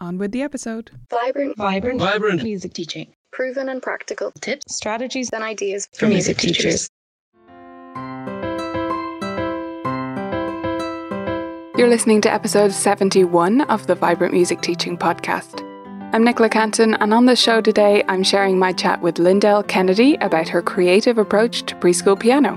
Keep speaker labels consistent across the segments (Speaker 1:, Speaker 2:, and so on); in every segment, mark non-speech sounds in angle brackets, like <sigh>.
Speaker 1: On with the episode.
Speaker 2: Vibrant,
Speaker 3: Vibrant,
Speaker 4: Vibrant.
Speaker 3: music teaching.
Speaker 2: proven and practical
Speaker 3: Tips, strategies
Speaker 2: and ideas
Speaker 3: for music teachers.
Speaker 1: You're listening to episode 71 of the Vibrant Music Teaching Podcast. I'm Nicola Cantan, and on the show today, I'm sharing my chat with Lyndel Kennedy about her creative approach to preschool piano.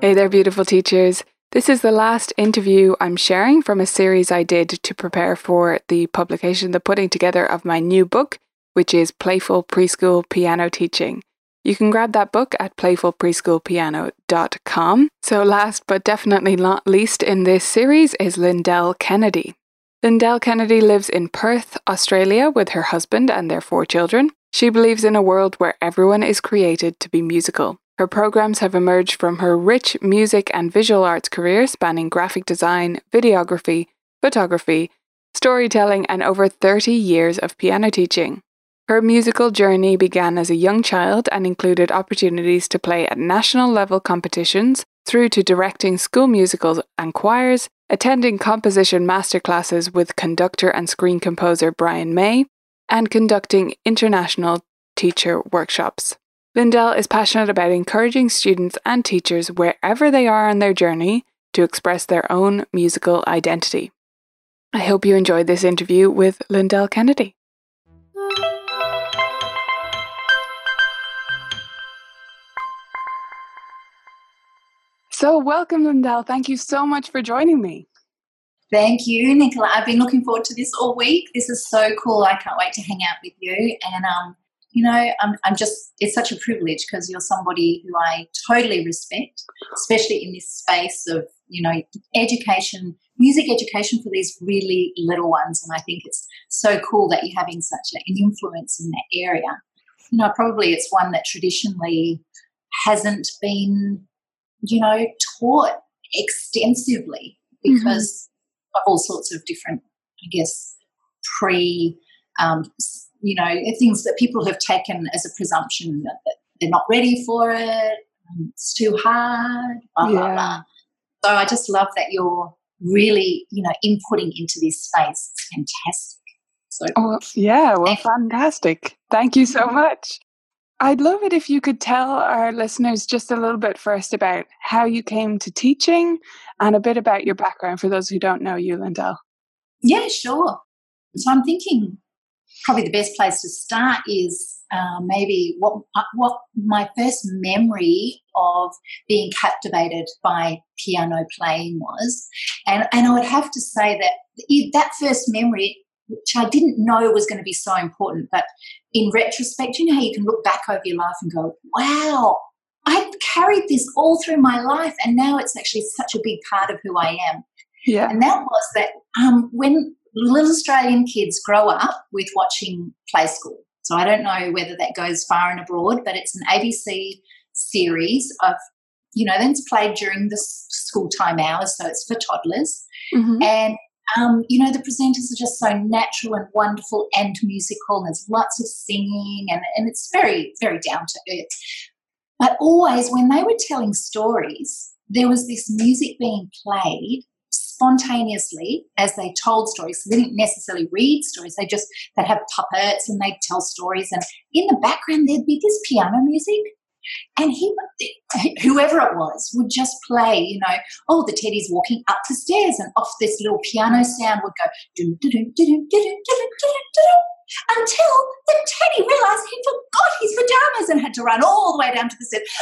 Speaker 1: Hey there, beautiful teachers. This is the last interview I'm sharing from a series I did to prepare for the publication, the putting together of my new book, which is Playful Preschool Piano Teaching. You can grab that book at playfulpreschoolpiano.com. So, last but definitely not least in this series is Lyndel Kennedy. Lyndel Kennedy lives in Perth, Australia, with her husband and their four children. She believes in a world where everyone is created to be musical. Her programs have emerged from her rich music and visual arts career spanning graphic design, videography, photography, storytelling, and over 30 years of piano teaching. Her musical journey began as a young child and included opportunities to play at national level competitions, through to directing school musicals and choirs, attending composition masterclasses with conductor and screen composer Brian May, and conducting international teacher workshops. Lyndel is passionate about encouraging students and teachers wherever they are on their journey to express their own musical identity. I hope you enjoyed this interview with Lyndel Kennedy. So, welcome, Lyndel. Thank you so much for joining me.
Speaker 5: Thank you, Nicola. I've been looking forward to this all week. This is so cool. I can't wait to hang out with you. And, um, you know, I'm, I'm just, it's such a privilege because you're somebody who I totally respect, especially in this space of, you know, education, music education for these really little ones. And I think it's so cool that you're having such an influence in that area. You know, probably it's one that traditionally hasn't been, you know, taught extensively because of all sorts of different, I guess, pre, um, you know, things that people have taken as a presumption that, that they're not ready for it, it's too hard, blah, blah,
Speaker 1: Yeah.
Speaker 5: blah. So I just love that you're really, you know, inputting into this space. It's fantastic. So
Speaker 1: Oh, yeah, well, fantastic. Thank you so mm-hmm. much. I'd love it if you could tell our listeners just a little bit first about how you came to teaching and a bit about your background for those who don't know you, Lyndel.
Speaker 5: Yeah, sure. So I'm thinking probably the best place to start is uh, maybe what uh, what my first memory of being captivated by piano playing was, and and I would have to say that that first memory, which I didn't know was going to be so important, but in retrospect, you know how you can look back over your life and go, "Wow, I carried this all through my life, and now it's actually such a big part of who I am."
Speaker 1: Yeah.
Speaker 5: And that was that um, when little Australian kids grow up with watching Play School. So I don't know whether that goes far and abroad, but it's an ABC series of, you know, then it's played during the school time hours, so it's for toddlers.
Speaker 1: Mhm.
Speaker 5: And um, you know, the presenters are just so natural and wonderful and musical, and there's lots of singing, and, and it's very, very down to earth. But always, when they were telling stories, there was this music being played spontaneously as they told stories. So they didn't necessarily read stories; they just they'd have puppets and they'd tell stories, and in the background there'd be this piano music. And he, whoever it was, would just play, you know, oh, the teddy's walking up the stairs, and off this little piano sound would go, until the teddy realized he forgot his pajamas and had to run all the way down to the stairs. <laughs>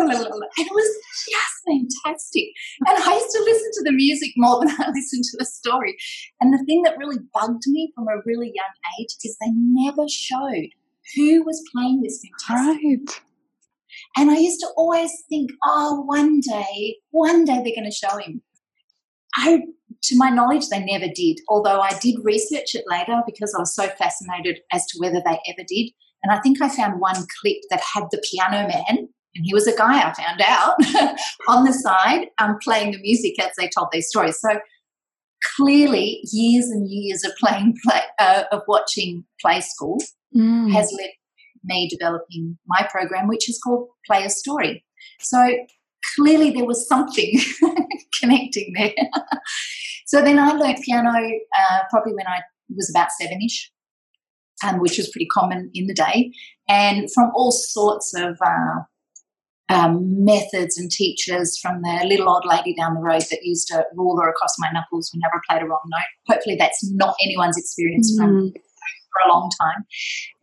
Speaker 5: And it was just fantastic. And I used to listen to the music more than I <laughs> listened to the story. And the thing that really bugged me from a really young age is they never showed who was playing this fantastic.
Speaker 1: Right.
Speaker 5: And I used to always think, oh, one day, one day they're going to show him. I, to my knowledge, they never did. Although I did research it later because I was so fascinated as to whether they ever did. And I think I found one clip that had the piano man, and he was a guy I found out <laughs> on the side, um, playing the music as they told their stories. So clearly, years and years of playing, play, uh, of watching Play School mm. has led me developing my program, which is called Play a Story. So clearly there was something <laughs> connecting there. <laughs> so then I learned piano uh, probably when I was about sevenish, um, which was pretty common in the day, and from all sorts of uh, um, methods and teachers from the little old lady down the road that used a ruler across my knuckles whenever I played a wrong note. Hopefully, that's not anyone's experience mm. from for a long time.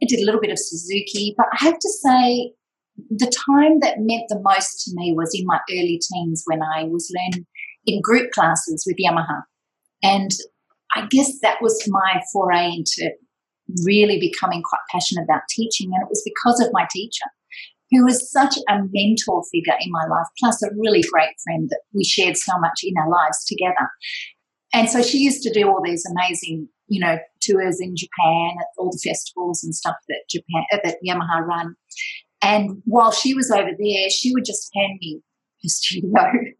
Speaker 5: I did a little bit of Suzuki, but I have to say, the time that meant the most to me was in my early teens when I was learning in group classes with Yamaha. And I guess that was my foray into really becoming quite passionate about teaching. And it was because of my teacher, who was such a mentor figure in my life, plus a really great friend that we shared so much in our lives together. And so she used to do all these amazing you know, tours in Japan at all the festivals and stuff that Japan uh, that Yamaha run. And while she was over there, she would just hand me her studio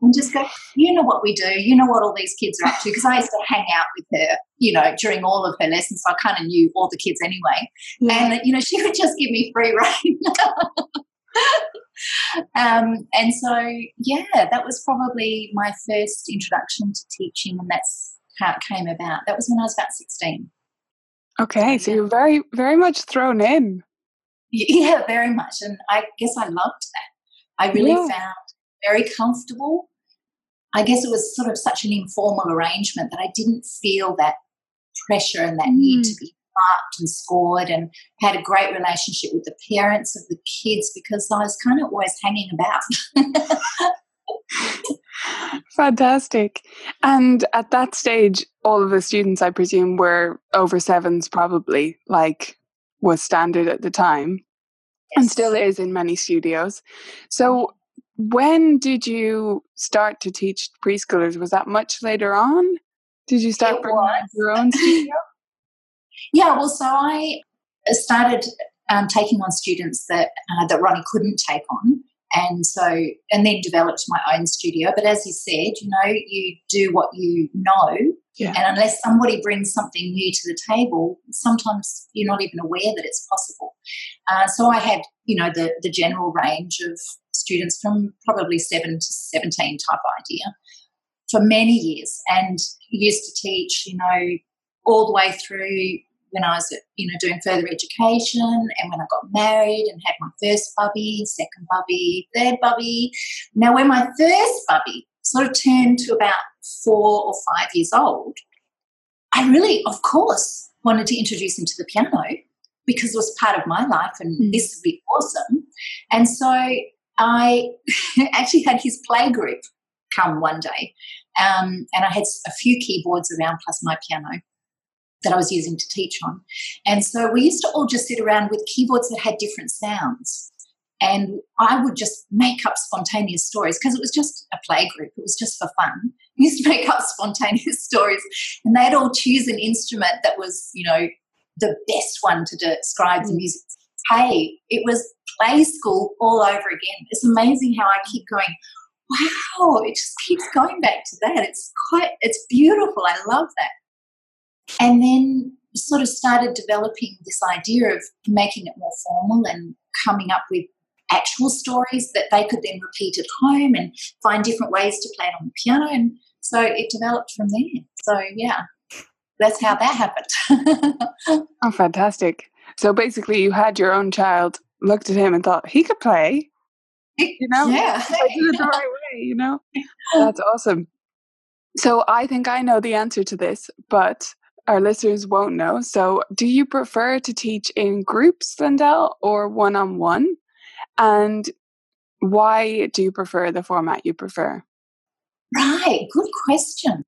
Speaker 5: and just go, you know what we do, you know what all these kids are up to. Because I used to hang out with her, you know, during all of her lessons. So I kind of knew all the kids anyway. Yeah. And, you know, she would just give me free rein. <laughs> um, and so, yeah, that was probably my first introduction to teaching. And that's how it came about. That was when I was about 16.
Speaker 1: Okay, so you're very, very much thrown in.
Speaker 5: Yeah, very much. And I guess I loved that. I really yeah. found very comfortable. I guess it was sort of such an informal arrangement that I didn't feel that pressure and that mm. need to be marked and scored and had a great relationship with the parents of the kids because I was kind of always hanging about. <laughs>
Speaker 1: Fantastic. And at that stage, all of the students, I presume, were over sevens, probably, like was standard at the time yes. and still is in many studios. So, when did you start to teach preschoolers? Was that much later on? Did you start your own studio? <laughs>
Speaker 5: yeah, well, so I started um, taking on students that uh, that Ronnie couldn't take on and so and then developed my own studio but as you said you know you do what you know yeah. and unless somebody brings something new to the table sometimes you're not even aware that it's possible uh, so i had you know the the general range of students from probably 7 to 17 type idea for many years and used to teach you know all the way through when I was, you know, doing further education and when I got married and had my first bubby, second bubby, third bubby. Now, when my first bubby sort of turned to about four or five years old, I really, of course, wanted to introduce him to the piano because it was part of my life and mm. this would be awesome. And so I <laughs> actually had his play group come one day. Um, and I had a few keyboards around plus my piano that I was using to teach on. And so we used to all just sit around with keyboards that had different sounds. And I would just make up spontaneous stories because it was just a play group. It was just for fun. <laughs> We used to make up spontaneous <laughs> stories, and they'd all choose an instrument that was, you know, the best one to describe the mm. music. Hey, it was play school all over again. It's amazing how I keep going. Wow, it just keeps going back to that. It's quite, it's beautiful. I love that. And then sort of started developing this idea of making it more formal and coming up with actual stories that they could then repeat at home and find different ways to play it on the piano. And so it developed from there. So, yeah, that's how that happened. <laughs>
Speaker 1: oh, fantastic. So basically, you had your own child looked at him and thought he could play. You know,
Speaker 5: yeah,
Speaker 1: I did it the right way. You know, that's awesome. So I think I know the answer to this, but our listeners won't know. So, do you prefer to teach in groups, Lyndel, or one on one? And why do you prefer the format you prefer?
Speaker 5: Right, good question.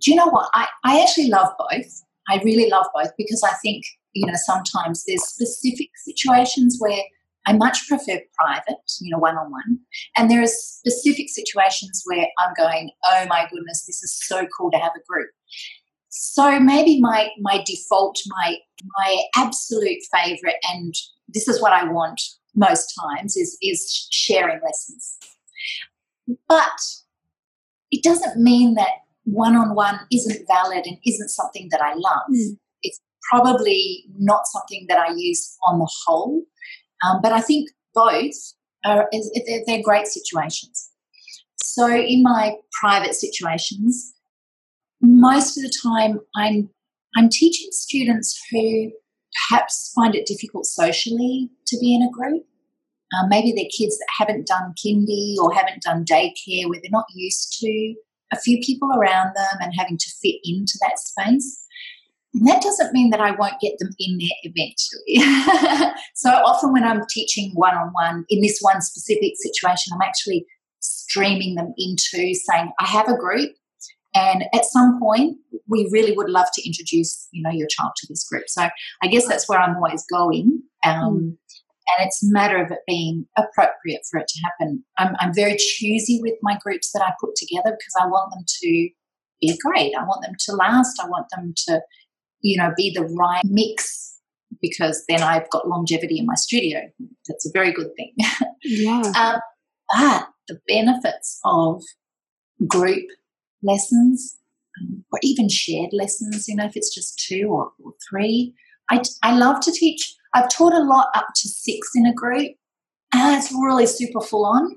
Speaker 5: Do you know what? I, I actually love both. I really love both because I think, you know, sometimes there's specific situations where I much prefer private, you know, one on one. And there are specific situations where I'm going, oh my goodness, this is so cool to have a group. So maybe my my default, my my absolute favorite, and this is what I want most times is is sharing lessons. But it doesn't mean that one on one isn't valid and isn't something that I love. Mm. Probably not something that I use on the whole, um, but I think both are they're, great situations. So in my private situations, most of the time I'm I'm teaching students who perhaps find it difficult socially to be in a group. Um, maybe they're kids that haven't done kindy or haven't done daycare where they're not used to a few people around them and having to fit into that space. And that doesn't mean that I won't get them in there eventually. <laughs> so often when I'm teaching one on one in this one specific situation, I'm actually streaming them into saying, I have a group and at some point, we really would love to introduce, you know, your child to this group. So I guess that's where I'm always going. Um, mm. And it's a matter of it being appropriate for it to happen. I'm, I'm very choosy with my groups that I put together because I want them to be great. I want them to last. I want them to, you know, be the right mix because then I've got longevity in my studio. That's a very good thing.
Speaker 1: Yeah. <laughs> um,
Speaker 5: but the benefits of group lessons um, or even shared lessons, you know, if it's just two or, or three. I, I love to teach. I've taught a lot up to six in a group, and it's really super full on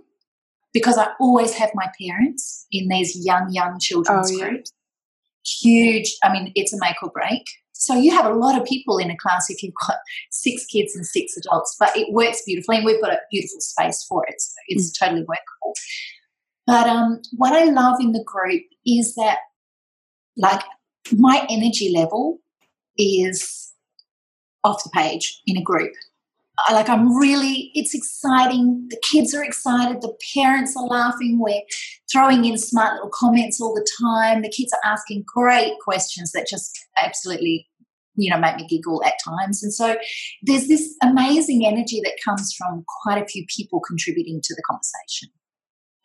Speaker 5: because I always have my parents in these young, young children's oh, yeah. groups. Huge, I mean, it's a make or break. So you have a lot of people in a class if you've got six kids and six adults, but it works beautifully, and we've got a beautiful space for it. So it's mm. totally workable. But um, what I love in the group is that, like, my energy level is off the page in a group. Like, I'm really, it's exciting. The kids are excited. The parents are laughing. We're throwing in smart little comments all the time. The kids are asking great questions that just absolutely you know make me giggle at times and so there's this amazing energy that comes from quite a few people contributing to the conversation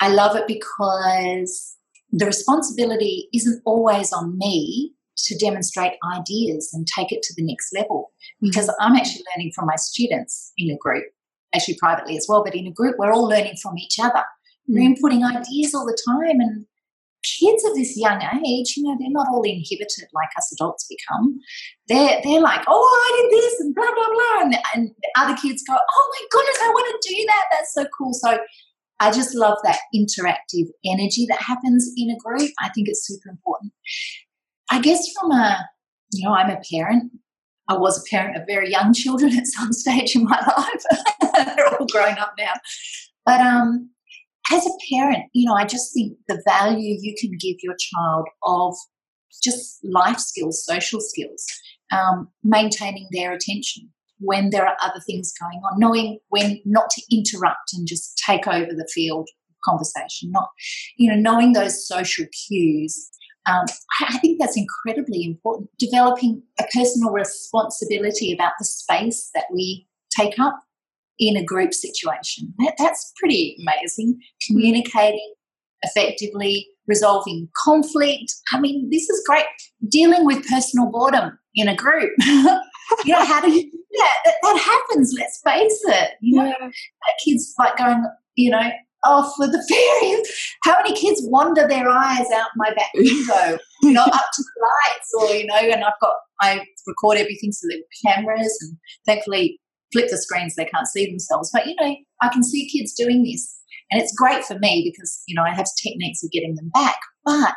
Speaker 5: I love it because the responsibility isn't always on me to demonstrate ideas and take it to the next level because mm. I'm actually learning from my students in a group, actually privately as well, but in a group, we're all learning from each other. We're mm. inputting ideas all the time. And kids of this young age, you know, they're not all inhibited like us adults become. They're, they're like, oh, I did this and blah, blah, blah. And, and other kids go, oh my goodness, I want to do that. That's so cool. So I just love that interactive energy that happens in a group. I think it's super important. I guess from a, you know, I'm a parent. I was a parent of very young children at some <laughs> stage in my life. <laughs> They're all grown up now. But um, as a parent, you know, I just think the value you can give your child of just life skills, social skills, um, maintaining their attention, when there are other things going on, knowing when not to interrupt and just take over the field conversation, not, you know, knowing those social cues. Um, I think that's incredibly important. Developing a personal responsibility about the space that we take up in a group situation. That, that's pretty amazing. Communicating effectively, resolving conflict. I mean, this is great. Dealing with personal boredom in a group. <laughs> you know, how do you do that? that? that? happens, let's face it. You know, yeah. kids like going, you know, oh, for the fairies. How many kids wander their eyes out my back window, <laughs> you know, up to the lights or, you know, and I've got, I record everything so the cameras and thankfully flip the screens so they can't see themselves. But, you know, I can see kids doing this. And it's great for me because, you know, I have techniques of getting them back. But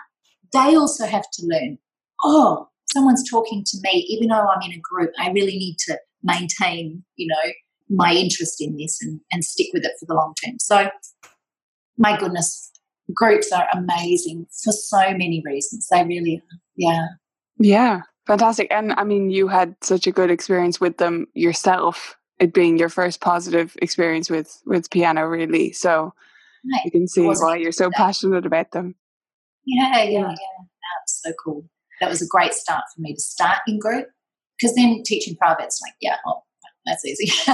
Speaker 5: they also have to learn, oh, someone's talking to me, even though I'm in a group, I really need to maintain, you know, my interest in this and, and stick with it for the long term. So, my goodness, groups are amazing for so many reasons. They really are. Yeah.
Speaker 1: Yeah. Fantastic. And I mean, you had such a good experience with them yourself, it being your first positive experience with, with piano, really. So right. you can see why you're so passionate about them.
Speaker 5: Yeah, yeah, yeah. That's so cool. That was a great start for me to start in group because then teaching private's like, yeah, oh, that's easy. <laughs>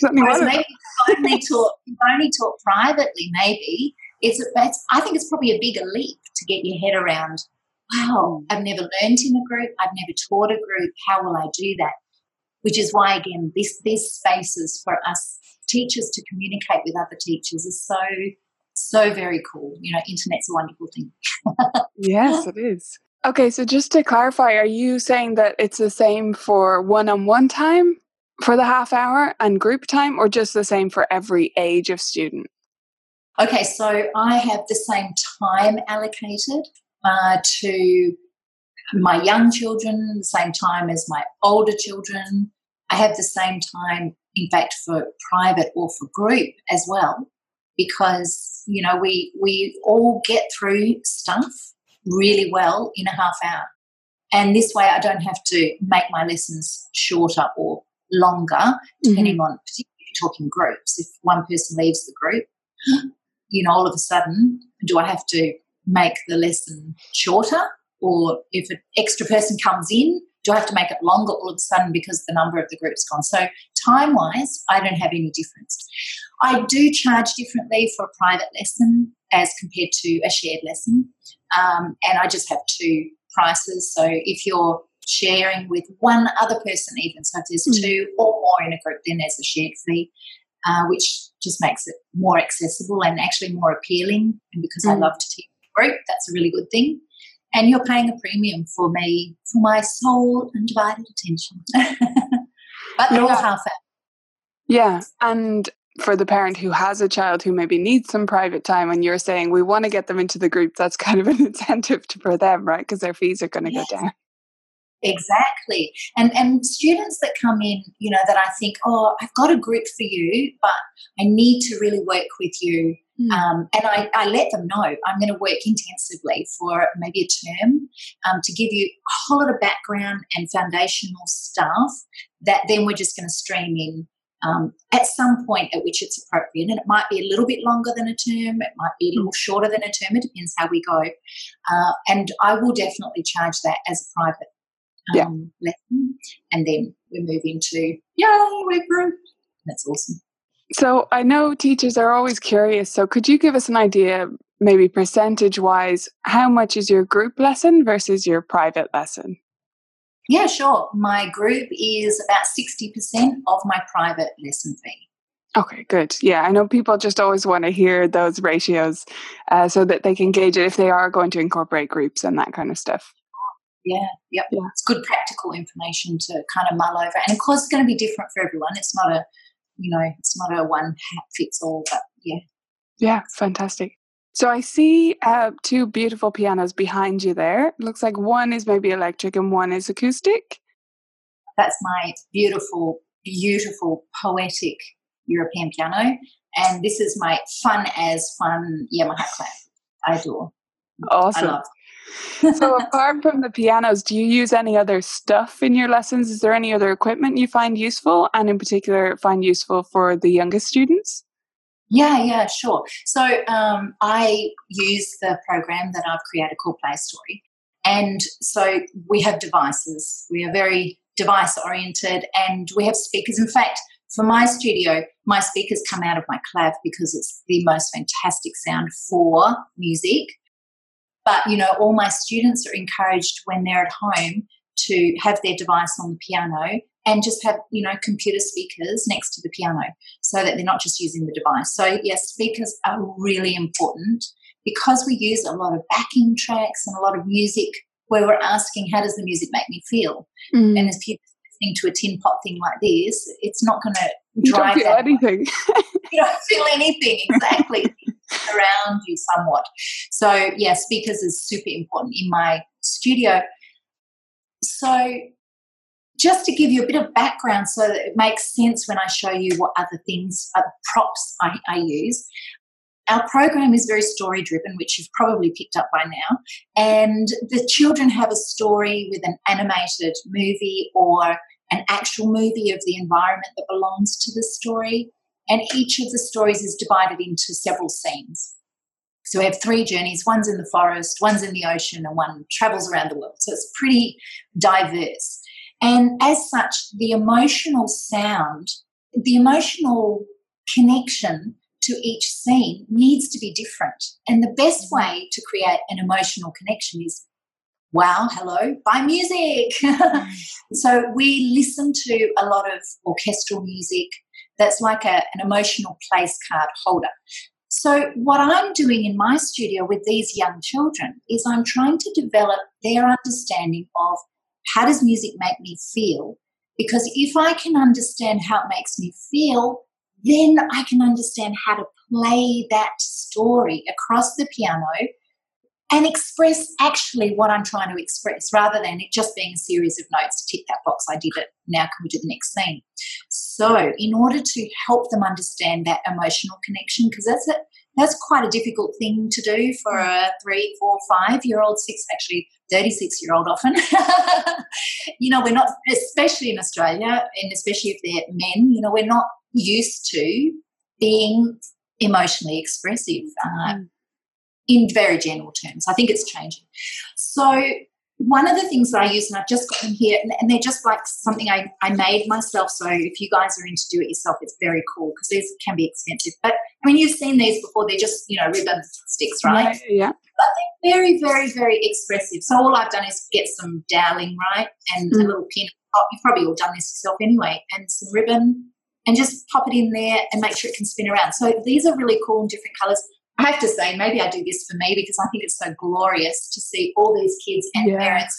Speaker 5: <laughs> Whereas maybe if only taught, if only taught privately, maybe it's, I think it's probably a bigger leap to get your head around. Wow, hmm. I've never learned in a group. I've never taught a group. How will I do that? Which is why, again, this these spaces for us teachers to communicate with other teachers is so so very cool. You know, internet's a wonderful thing. <laughs>
Speaker 1: yes, it is. Okay, so just to clarify, are you saying that it's the same for one on one time for the half hour and group time, or just the same for every age of student?
Speaker 5: Okay, so I have the same time allocated uh, to my young children, the same time as my older children. I have the same time, in fact, for private or for group as well because you know we we all get through stuff really well in a half hour and this way i don't have to make my lessons shorter or longer depending mm-hmm. on particularly if you're talking groups if one person leaves the group <gasps> you know all of a sudden do i have to make the lesson shorter or if an extra person comes in do I have to make it longer all of a sudden because the number of the group's gone? So, time wise, I don't have any difference. I do charge differently for a private lesson as compared to a shared lesson. Um, and I just have two prices. So, if you're sharing with one other person, even so if there's mm. two or more in a group, then there's a shared fee, uh, which just makes it more accessible and actually more appealing. And because mm. I love to teach group, that's a really good thing and you're paying a premium for me for my sole undivided attention. <laughs> but they're yeah. all half hour.
Speaker 1: Yeah, and for the parent who has a child who maybe needs some private time, and you're saying we want to get them into the group, that's kind of <laughs> an incentive for them, right? Because their fees are going to yes. go down.
Speaker 5: Exactly. And and students that come in, you know, that I think, oh, I've got a group for you, but I need to really work with you Mm. Um, and I, I, let them know I'm going to work intensively for maybe a term um, to give you a whole lot of background and foundational stuff that then we're just going to stream in um, at some point at which it's appropriate. And it might be a little bit longer than a term, it might be a little shorter than a term, it depends how we go. Uh, and I will definitely charge that as a private yeah. Um, lesson. And then we move into, yay, we're group. That's awesome.
Speaker 1: So I know teachers are always curious. So could you give us an idea, maybe percentage wise, how much is your group lesson versus your private lesson?
Speaker 5: Yeah, sure. My group is about 60% of my private lesson fee.
Speaker 1: Okay, good. Yeah, I know people just always want to hear those ratios uh, so that they can gauge it if they are going to incorporate groups and that kind of stuff.
Speaker 5: Yeah, yep. Yeah. It's good practical information to kind of mull over. And of course, it's going to be different for everyone. It's not a you know, it's not a one hat fits all, but yeah.
Speaker 1: Yeah, fantastic. So I see uh, two beautiful pianos behind you there. It looks like one is maybe electric and one is acoustic.
Speaker 5: That's my beautiful, beautiful, poetic European piano. And this is my fun as fun Yamaha Clav. I adore.
Speaker 1: Awesome. I love so apart from the pianos do you use any other stuff in your lessons? Is there any other equipment you find useful and in particular find useful for the youngest students?
Speaker 5: Yeah yeah sure. So um, i use the program that i've created called play story. And so we have devices. We are very device oriented and we have speakers. In fact for my studio, my speakers come out of my clav because it's the most fantastic sound for music. But, you know, all my students are encouraged when they're at home to have their device on the piano and just have, you know, computer speakers next to the piano so that they're not just using the device. So, yes, speakers are really important because we use a lot of backing tracks and a lot of music where we're asking, how does the music make me feel? Mm. And as people listening to a tin pot thing like this, it's not going to drive
Speaker 1: you don't feel anything. <laughs>
Speaker 5: you don't feel anything, exactly <laughs> around you somewhat. So, yeah, speakers is super important in my studio. So, just to give you a bit of background so that it makes sense when I show you what other things, uh, props I, I use. Our program is very story driven, which you've probably picked up by now. And the children have a story with an animated movie or an actual movie of the environment that belongs to the story. And each of the stories is divided into several scenes. So we have three journeys one's in the forest, one's in the ocean, and one travels around the world. So it's pretty diverse. And as such, the emotional sound, the emotional connection to each scene needs to be different. And the best mm-hmm. way to create an emotional connection is wow, hello, by music. <laughs> so we listen to a lot of orchestral music that's like a, an emotional place card holder. So, what I'm doing in my studio with these young children is I'm trying to develop their understanding of how does music make me feel? Because if I can understand how it makes me feel, then I can understand how to play that story across the piano and express actually what I'm trying to express rather than it just being a series of notes to tick that box. I did it. Now can we do the next scene? So, in order to help them understand that emotional connection, because that's it, that's quite a difficult thing to do for a three, four, five year old, six, actually 36 year old often. <laughs> you know, we're not, especially in Australia, and especially if they're men, you know, we're not used to being emotionally expressive. Uh, mm in very general terms. I think it's changing. So one of the things that I use, and I've just got them here, and, and, they're just like something I, I made myself. So if you guys are into do it yourself, it's very cool because these can be expensive. But I mean, you've seen these before. They're just, you know, ribbon sticks, right?
Speaker 1: Yeah. yeah.
Speaker 5: But they're very, very, very expressive. So all I've done is get some doweling, right? And mm. a little pin. You've probably all done this yourself anyway. And some ribbon and just pop it in there and make sure it can spin around. So these are really cool in different colors. I have to say, maybe I do this for me because I think it's so glorious to see all these kids and yeah. parents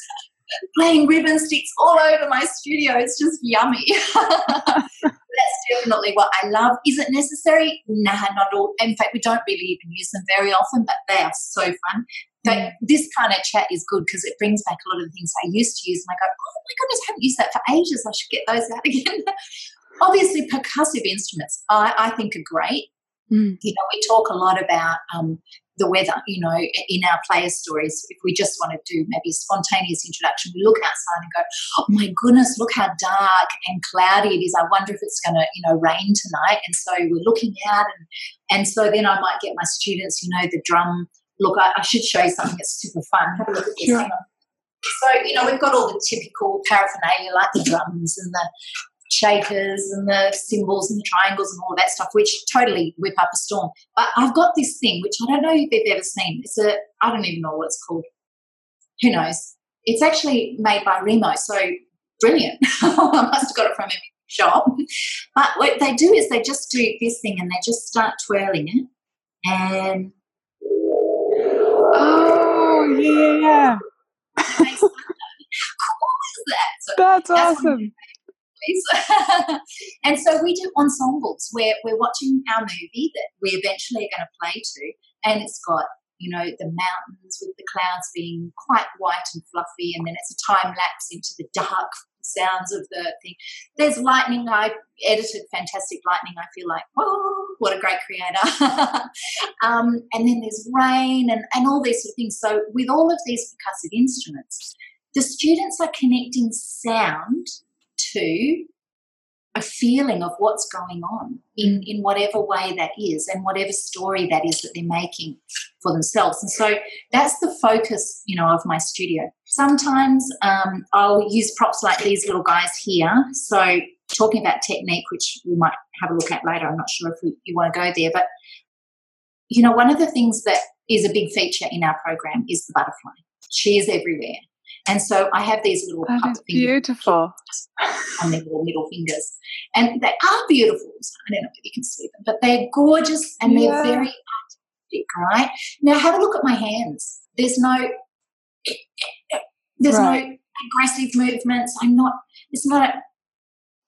Speaker 5: playing ribbon sticks all over my studio. It's just yummy. <laughs> That's definitely what I love. Is it necessary? Nah, not all. In fact, we don't really even use them very often, but they are so fun. But mm. this kind of chat is good because it brings back a lot of the things I used to use, and I go, "Oh my goodness, I haven't used that for ages. I should get those out <laughs> again." Obviously, percussive instruments I, I think are great. Mm. You know, we talk a lot about um, the weather, you know, in our player stories. If we just want to do maybe a spontaneous introduction, we look outside and go, oh my goodness, look how dark and cloudy it is. I wonder if it's going to, you know, rain tonight. And so we're looking out. And, and so then I might get my students, you know, the drum. Look, I, I should show you something that's super fun. Have a look at this. Sure. So, you know, we've got all the typical paraphernalia like the drums and the shakers and the cymbals and the triangles and all of that stuff, which totally whip up a storm. But I've got this thing, which I don't know if you've ever seen. It's a, I don't even know what it's called. Who knows? It's actually made by Remo, so brilliant. <laughs> I must have got it from a shop. But what they do is they just do this thing and they just start twirling it. And.
Speaker 1: Oh, yeah.
Speaker 5: How cool is that?
Speaker 1: So that's, that's awesome <laughs>
Speaker 5: and so we do ensembles where we're watching our movie that we eventually are going to play to, and it's got you know the mountains with the clouds being quite white and fluffy, and then it's a time lapse into the dark sounds of the thing. There's lightning. I edited fantastic lightning. I feel like, oh, what a great creator. <laughs> um, and then there's rain and, and all these sort of things. So with all of these percussive instruments, the students are connecting sound to a feeling of what's going on in, in whatever way that is and whatever story that is that they're making for themselves. And so that's the focus, you know, of my studio. Sometimes um, I'll use props like these little guys here. So talking about technique, which we might have a look at later, I'm not sure if we, you want to go there, but you know, one of the things that is a big feature in our program is the butterfly. She is everywhere. And so I have these little
Speaker 1: that beautiful
Speaker 5: on their little middle fingers, and they are beautiful. I don't know if you can see them, but they're gorgeous and they're very artistic. Right now, have a look at my hands. There's no, there's right. no aggressive movements. I'm not. It's not. A,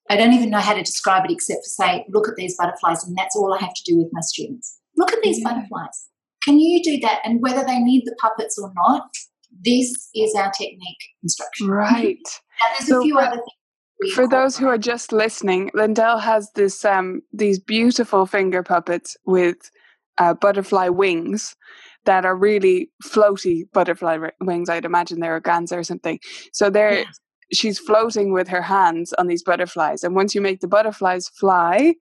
Speaker 5: I don't even know how to describe it except for say, look at these butterflies, and that's all I have to do with my students. Look at these yeah. butterflies. Can you do that? And whether they need the puppets or not, this is our technique instruction.
Speaker 1: Right. <laughs>
Speaker 5: and there's so, a few other things
Speaker 1: For those who are just listening, Lyndel has this um, these beautiful finger puppets with uh, butterfly wings that are really floaty butterfly wings. I'd imagine they're organza or something. So they're yeah. she's floating with her hands on these butterflies, and once you make the butterflies fly,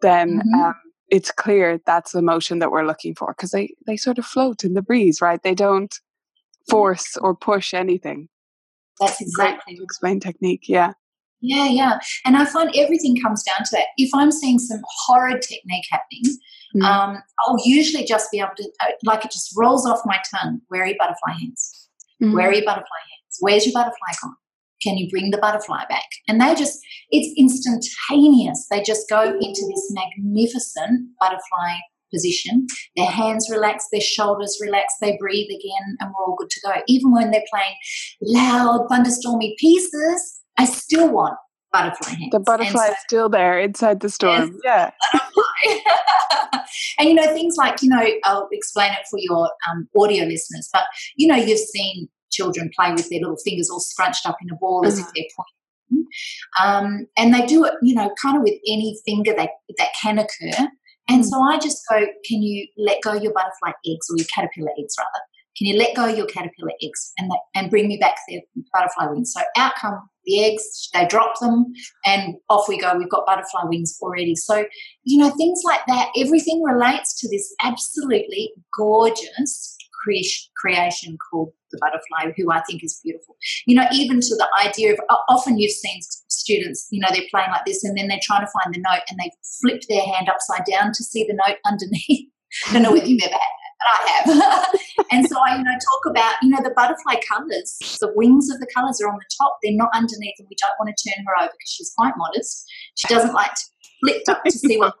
Speaker 1: then mm-hmm. um, it's clear that's the motion that we're looking for because they they sort of float in the breeze, right? They don't force or push anything.
Speaker 5: That's exactly
Speaker 1: Great explain technique. Yeah.
Speaker 5: Yeah, yeah. And I find everything comes down to that. If I'm seeing some horrid technique happening, mm. um, I'll usually just be able to, uh, like, it just rolls off my tongue. Where are your butterfly hands? Mm. Where are your butterfly hands? Where's your butterfly gone? Can you bring the butterfly back? And they just, it's instantaneous. They just go into this magnificent butterfly position. Their hands relax, their shoulders relax, they breathe again, and we're all good to go. Even when they're playing loud, thunderstormy pieces, I still want butterfly hands.
Speaker 1: The butterfly so, is still there inside the storm.
Speaker 5: Yeah. <laughs> and you know, things like, you know, I'll explain it for your um, audio listeners, but you know, you've seen children play with their little fingers all scrunched up in a ball mm-hmm. as if mm-hmm. they're pointing. Um, and they do it, you know, kind of with any finger that, that can occur. And mm. so I just go, can you let go your butterfly eggs or your caterpillar eggs rather? Can you let go your caterpillar eggs and and bring me back their butterfly wings? So out come the eggs, they drop them, and off we go. We've got butterfly wings already. So you know things like that. Everything relates to this absolutely gorgeous creation called the butterfly, who I think is beautiful. You know, even to the idea of often you've seen students, you know, they're playing like this and then they're trying to find the note and they flip their hand upside down to see the note underneath. <laughs> I don't know whether you've ever had that, but I have. <laughs> and so I, you know, talk about, you know, the butterfly colours, the wings of the colours are on the top, they're not underneath, and we don't want to turn her over because she's quite modest. She doesn't like to flip up to see what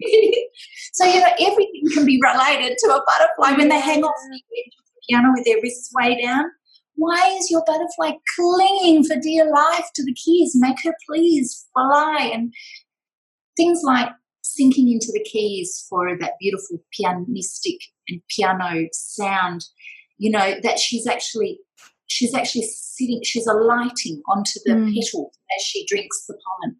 Speaker 5: <laughs> So, you know, everything can be related to a butterfly when they hang off the edge of the piano with their wrists way down. Why is your butterfly clinging for dear life to the keys? Make her please fly. And things like sinking into the keys for that beautiful pianistic and piano sound, you know, that she's actually she's actually sitting, she's alighting onto the mm. petal as she drinks the pollen.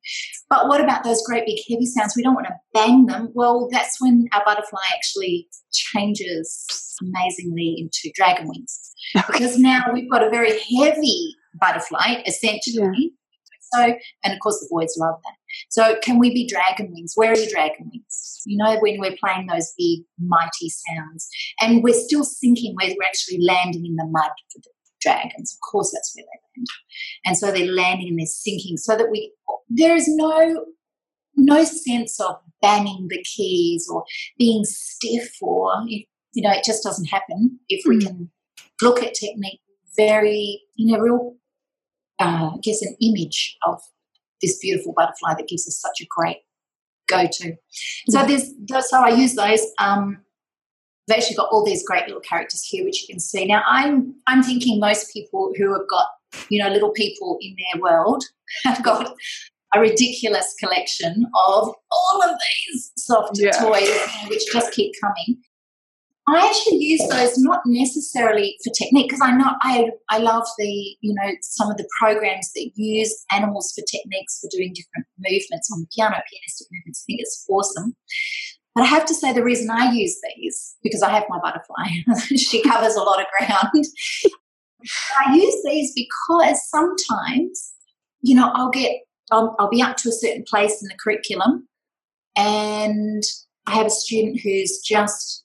Speaker 5: But what about those great big heavy sounds? We don't want to bang them. Well, that's when our butterfly actually changes amazingly into dragon wings. Because now we've got a very heavy butterfly, essentially. Yeah. So, and of course, the boys love that. So, can we be dragon wings? Where are your dragon wings? You know, when we're playing those big, mighty sounds, and we're still sinking, we're, we're actually landing in the mud for the dragons. Of course, that's where they land. And so they're landing and they're sinking so that we, there is no, no sense of banging the keys or being stiff or, you know, it just doesn't happen if we can look at technique very, you know, real, uh, I guess, an image of this beautiful butterfly that gives us such a great go to. So there's, so I use those. Um, They've actually got all these great little characters here, which you can see. Now, I'm I'm thinking most people who have got you know little people in their world <laughs> have got a ridiculous collection of all of these soft yeah. toys, which just keep coming. I actually use those not necessarily for technique because I know I I love the you know some of the programs that use animals for techniques for doing different movements on the piano, pianistic movements. I think it's awesome. But I have to say, the reason I use these, because I have my butterfly, <laughs> she covers a lot of ground. I use these because sometimes, you know, I'll get, I'll, I'll be up to a certain place in the curriculum and I have a student who's just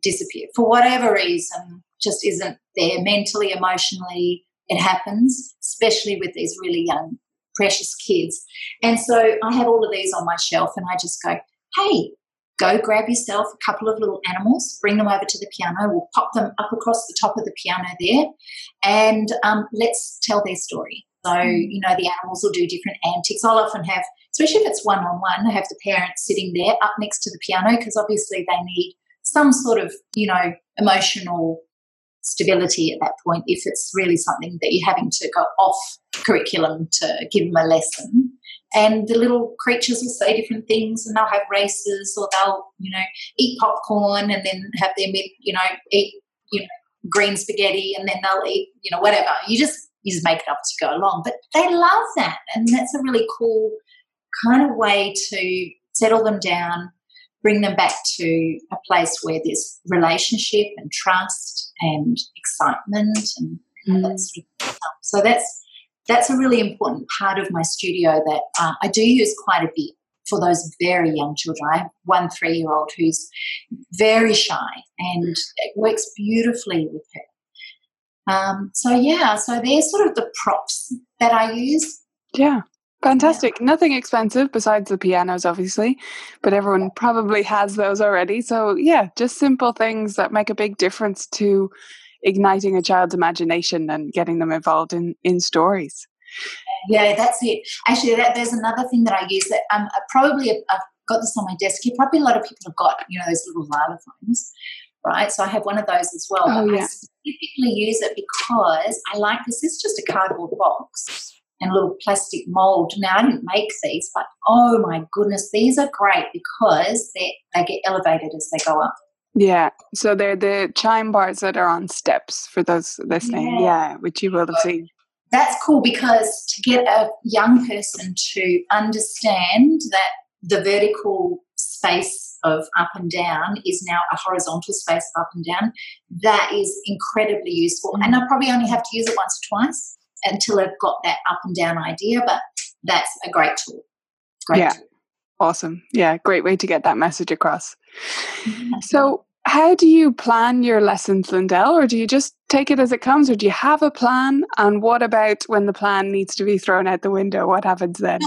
Speaker 5: disappeared for whatever reason, just isn't there mentally, emotionally. It happens, especially with these really young, precious kids. And so I have all of these on my shelf and I just go, hey, go grab yourself a couple of little animals, bring them over to the piano. We'll pop them up across the top of the piano there, and um, let's tell their story. So, mm. you know, the animals will do different antics. I'll often have, especially if it's one on one, I have the parents sitting there up next to the piano because obviously they need some sort of, you know, emotional stability at that point if it's really something that you're having to go off curriculum to give them a lesson and the little creatures will say different things and they'll have races or they'll you know eat popcorn and then have their mid you know eat you know green spaghetti and then they'll eat you know whatever you just you just make it up as you go along. But they love that. And that's a really cool kind of way to settle them down, bring them back to a place where there's relationship and trust and excitement and mm. that sort of stuff. So that's that's a really important part of my studio that uh, I do use quite a bit for those very young children. I have one three year old who's very shy and it works beautifully with her. Um, so, yeah, so they're sort of the props that I use.
Speaker 1: Yeah. Fantastic. Yeah. Nothing expensive besides the pianos, obviously, but everyone probably has those already. So, yeah, just simple things that make a big difference to igniting a child's imagination and getting them involved in, in stories.
Speaker 5: Yeah, that's it. Actually, that, there's another thing that I use that um, probably I've got this on my desk here. Probably a lot of people have got, you know, those little lava xylophones, right? So I have one of those as well.
Speaker 1: Oh, yeah. I
Speaker 5: specifically use it because I like this. It's just a cardboard box and a little plastic mold. Now, I didn't make these, but oh my goodness, these are great because they, they get elevated as they go up.
Speaker 1: Yeah, so they're the chime bars that are on steps for those listening. Yeah, yeah which you will have seen.
Speaker 5: That's cool because to get a young person to understand that the vertical space of up and down is now a horizontal space of up and down, that is incredibly useful. And I probably only have to use it once or twice until I've got that up and down idea, but that's a great tool. Great
Speaker 1: yeah.
Speaker 5: Tool.
Speaker 1: Awesome. Yeah, great way to get that message across. So, how do you plan your lessons, Lyndel, or do you just take it as it comes, or do you have a plan? And what about when the plan needs to be thrown out the window? What happens then?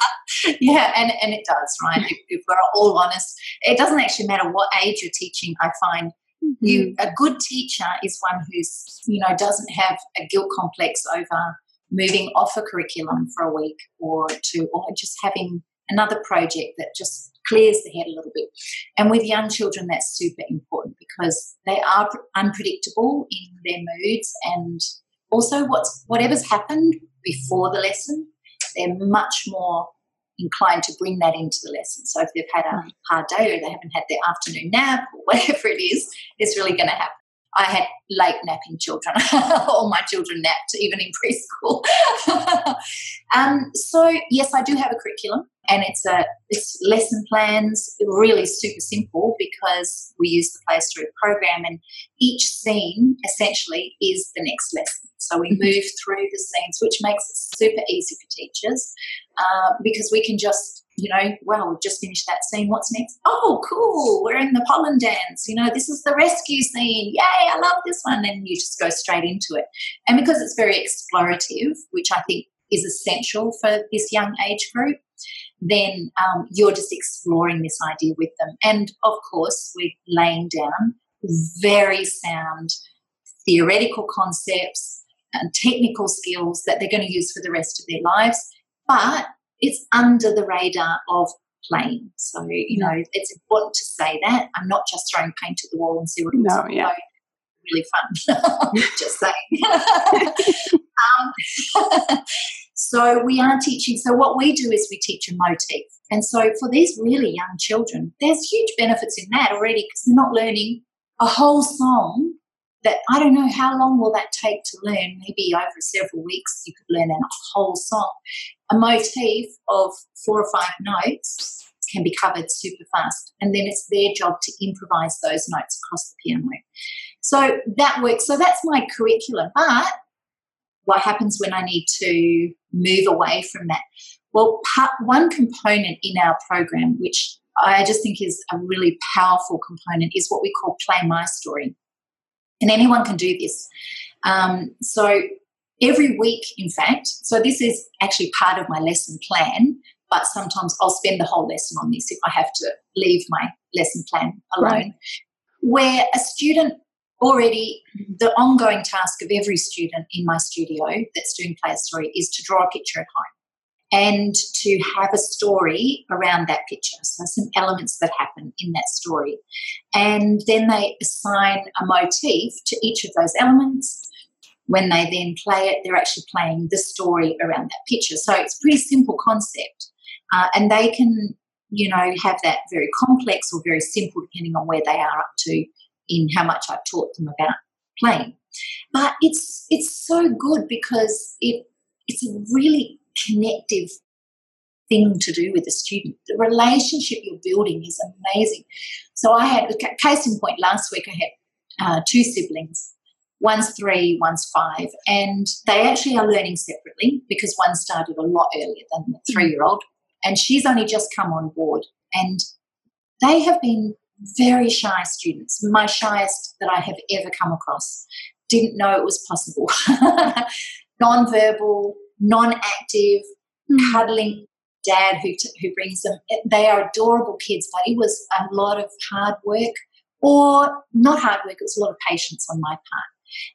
Speaker 1: <laughs>
Speaker 5: yeah, and, and it does, right? if, if, we're all honest, it doesn't actually matter what age you're teaching. I find mm-hmm. you a good teacher is one who's you know doesn't have a guilt complex over moving off a curriculum for a week or two, or just having another project that just clears the head a little bit. And with young children, that's super important because they are unpredictable in their moods and also what's whatever's happened before the lesson, they're much more inclined to bring that into the lesson. So if they've had a hmm. hard day or they haven't had their afternoon nap or <laughs> whatever it is, it's really going to happen. I had late napping children. <laughs> All my children napped, even in <laughs> preschool. um, so yes, I do have a curriculum, and it's a it's lesson plans. Really super simple because we use the Play Story program, and each scene essentially is the next lesson. So we mm-hmm. move through the scenes, which makes it super easy for teachers uh, because we can just you know, well, we've just finished that scene. What's next? Oh, cool. We're in the pollen dance. You know, this is the rescue scene. Yay, I love this one. And you just go straight into it. And because it's very explorative, which I think is essential for this young age group, then um, you're just exploring this idea with them. And of course, we're laying down very sound theoretical concepts and technical skills that they're going to use for the rest of their lives. But it's under the radar of playing. So, you know, it's important to say that. I'm not just throwing paint at the wall and see what it
Speaker 1: no, yeah.
Speaker 5: really fun. <laughs> <laughs> just saying. <laughs> um, so we are teaching. So what we do is we teach a motif. And so for these really young children, there's huge benefits in that already because they're not learning a whole song that I don't know how long will that take to learn. Maybe over several weeks you could learn a whole song. A motif of four or five notes can be covered super fast, and then it's their job to improvise those notes across the piano. So that works. So that's my curriculum. But what happens when I need to move away from that? Well, part, one component in our program, which I just think is a really powerful component, is what we call Play My Story. And anyone can do this. Um, so every week, in fact, so this is actually part of my lesson plan, but sometimes I'll spend the whole lesson on this if I have to leave my lesson plan alone. Right. Where a student already, the ongoing task of every student in my studio that's doing Play a Story is to draw a picture at home and to have a story around that picture. So, some elements that happen in that story. And then they assign a motif to each of those elements. When they then play it, they're actually playing the story around that picture. So, it's pretty simple concept. Uh, and they can, you know, have that very complex or very simple depending on where they are up to in how much I've taught them about playing. but it's it's so good because it it's a really connective thing to do with the student. The relationship you're building is amazing. So I had a case in point last week. I had uh, two siblings. One's three, one's five, and they actually are learning separately because one started a lot earlier than the mm. three-year-old, and she's only just come on board. And they have been very shy students, my shyest that I have ever come across. Didn't know it was possible. <laughs> Non-verbal, non-active, mm. cuddling dad who, t- who brings them. They are adorable kids, but it was a lot of hard work, or not hard work, it was a lot of patience on my part.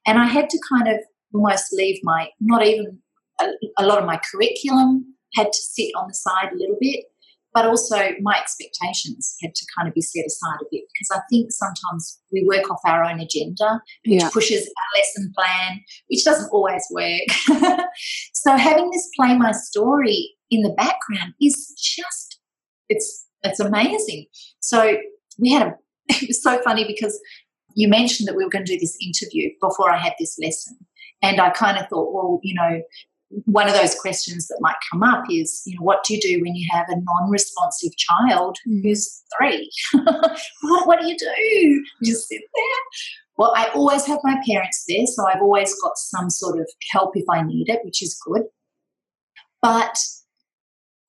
Speaker 5: And I had to kind of almost leave my, not even a, a lot of my curriculum had to sit on the side a little bit but also my expectations had to kind of be set aside a bit because I think sometimes we work off our own agenda, which yeah. pushes our lesson plan, which doesn't always work. <laughs> so having this play my story in the background is just it's it's amazing. So we had a <laughs> it was so funny because you mentioned that we were going to do this interview before I had this lesson. And I kind of thought, well, you know, one of those questions that might come up is, you know, what do you do when you have a non-responsive child mm. who's three? <laughs> what, what do you do? You just sit there. Well, I always have my parents there, so I've always got some sort of help if I need it, which is good. But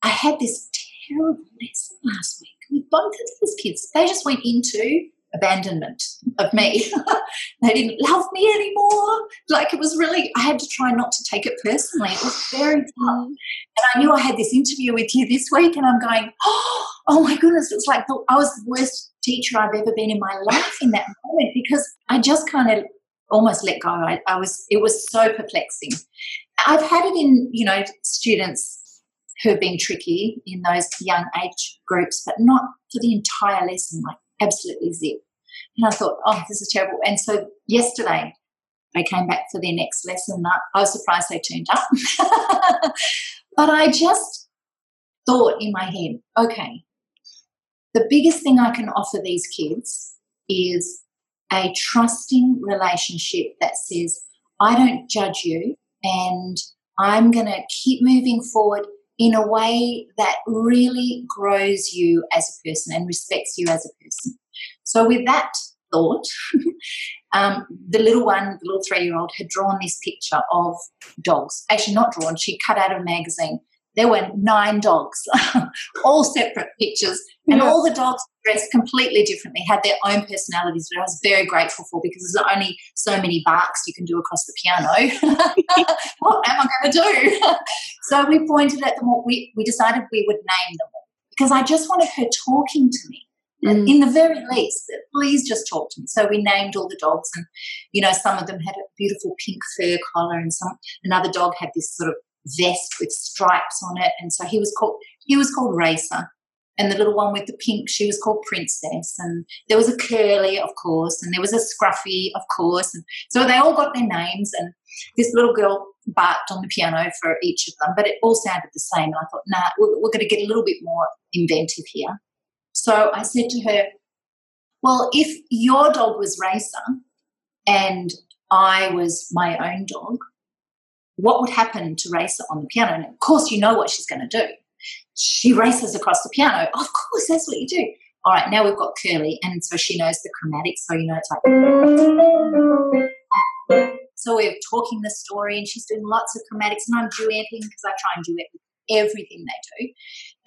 Speaker 5: I had this terrible lesson last week with both of these kids. They just went into abandonment of me. <laughs> they didn't love me anymore. Like it was really, I had to try not to take it personally. It was very tough. Mm. And I knew I had this interview with you this week, and I'm going, oh, my goodness, it's like the, I was the worst teacher I've ever been in my life in that moment because I just kind of almost let go. I, I was, it was so perplexing. I've had it in, you know, students who have been tricky in those young age groups, but not for the entire lesson. Like absolutely zip. And I thought, oh, this is terrible. And so yesterday, they came back for their next lesson. I was surprised they turned up. <laughs> but I just thought in my head, okay, the biggest thing I can offer these kids is a trusting relationship that says, I don't judge you and I'm going to keep moving forward in a way that really grows you as a person and respects you as a person. So, with that thought, <laughs> um, the little one, the little three year old, had drawn this picture of dogs. Actually, not drawn, she cut out of a magazine there were nine dogs, <laughs> all separate pictures, and yeah. all the dogs dressed completely differently, had their own personalities, which I was very grateful for because there's only so many barks you can do across the piano. <laughs> what am I going to do? <laughs> so we pointed at them all. We, we decided we would name them all because I just wanted her talking to me. Mm. In the very least, please just talk to me. So we named all the dogs, and you know, some of them had a beautiful pink fur collar, and some another dog had this sort of vest with stripes on it, and so he was called he was called Racer, and the little one with the pink she was called Princess, and there was a Curly, of course, and there was a Scruffy, of course, and so they all got their names, and this little girl barked on the piano for each of them, but it all sounded the same, and I thought, nah, we're, we're going to get a little bit more inventive here. So I said to her, well, if your dog was Racer and I was my own dog, what would happen to Racer on the piano? And of course, you know what she's going to do. She races across the piano. Of course, that's what you do. All right, now we've got Curly, and so she knows the chromatics. So you know it's like. So we're talking the story, and she's doing lots of chromatics, and I'm duetting because I try and duet everything they do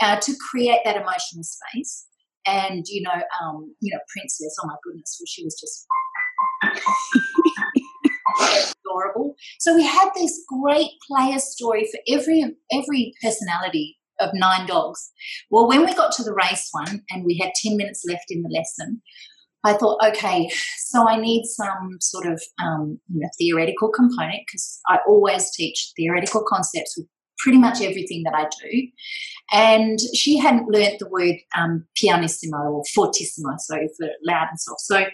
Speaker 5: uh, to create that emotional space. And you know, um, you know, Princess. Oh my goodness, well, she was just <laughs> adorable. So we had this great player story for every every personality of nine dogs. Well, when we got to the race one and we had 10 minutes left in the lesson, I thought, okay, so I need some sort of um, you know, theoretical component because I always teach theoretical concepts with pretty much everything that I do. And she hadn't learnt the word um, pianissimo or fortissimo, so for loud and soft. So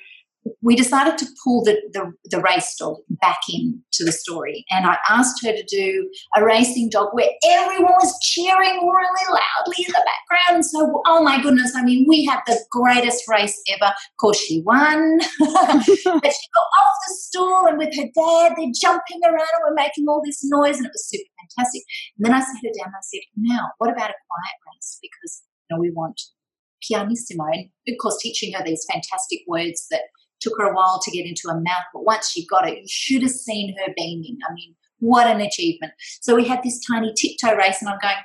Speaker 5: we decided to pull the, the, the, race dog back into the story. And I asked her to do a racing dog where everyone was cheering really loudly in the background. So, oh my goodness, I mean, we had the greatest race ever. Of course, she won. <laughs> but she got off the stool and with her dad, they're jumping around and we're making all this noise. And it was super fantastic. And then I sat her down and I said, now, what about a quiet race? Because you know, we want pianissimo. And of course, teaching her these fantastic words that took her a while to get into her mouth, but once she got it, you should have seen her beaming. I mean, what an achievement. So we had this tiny tiptoe race, and I'm going,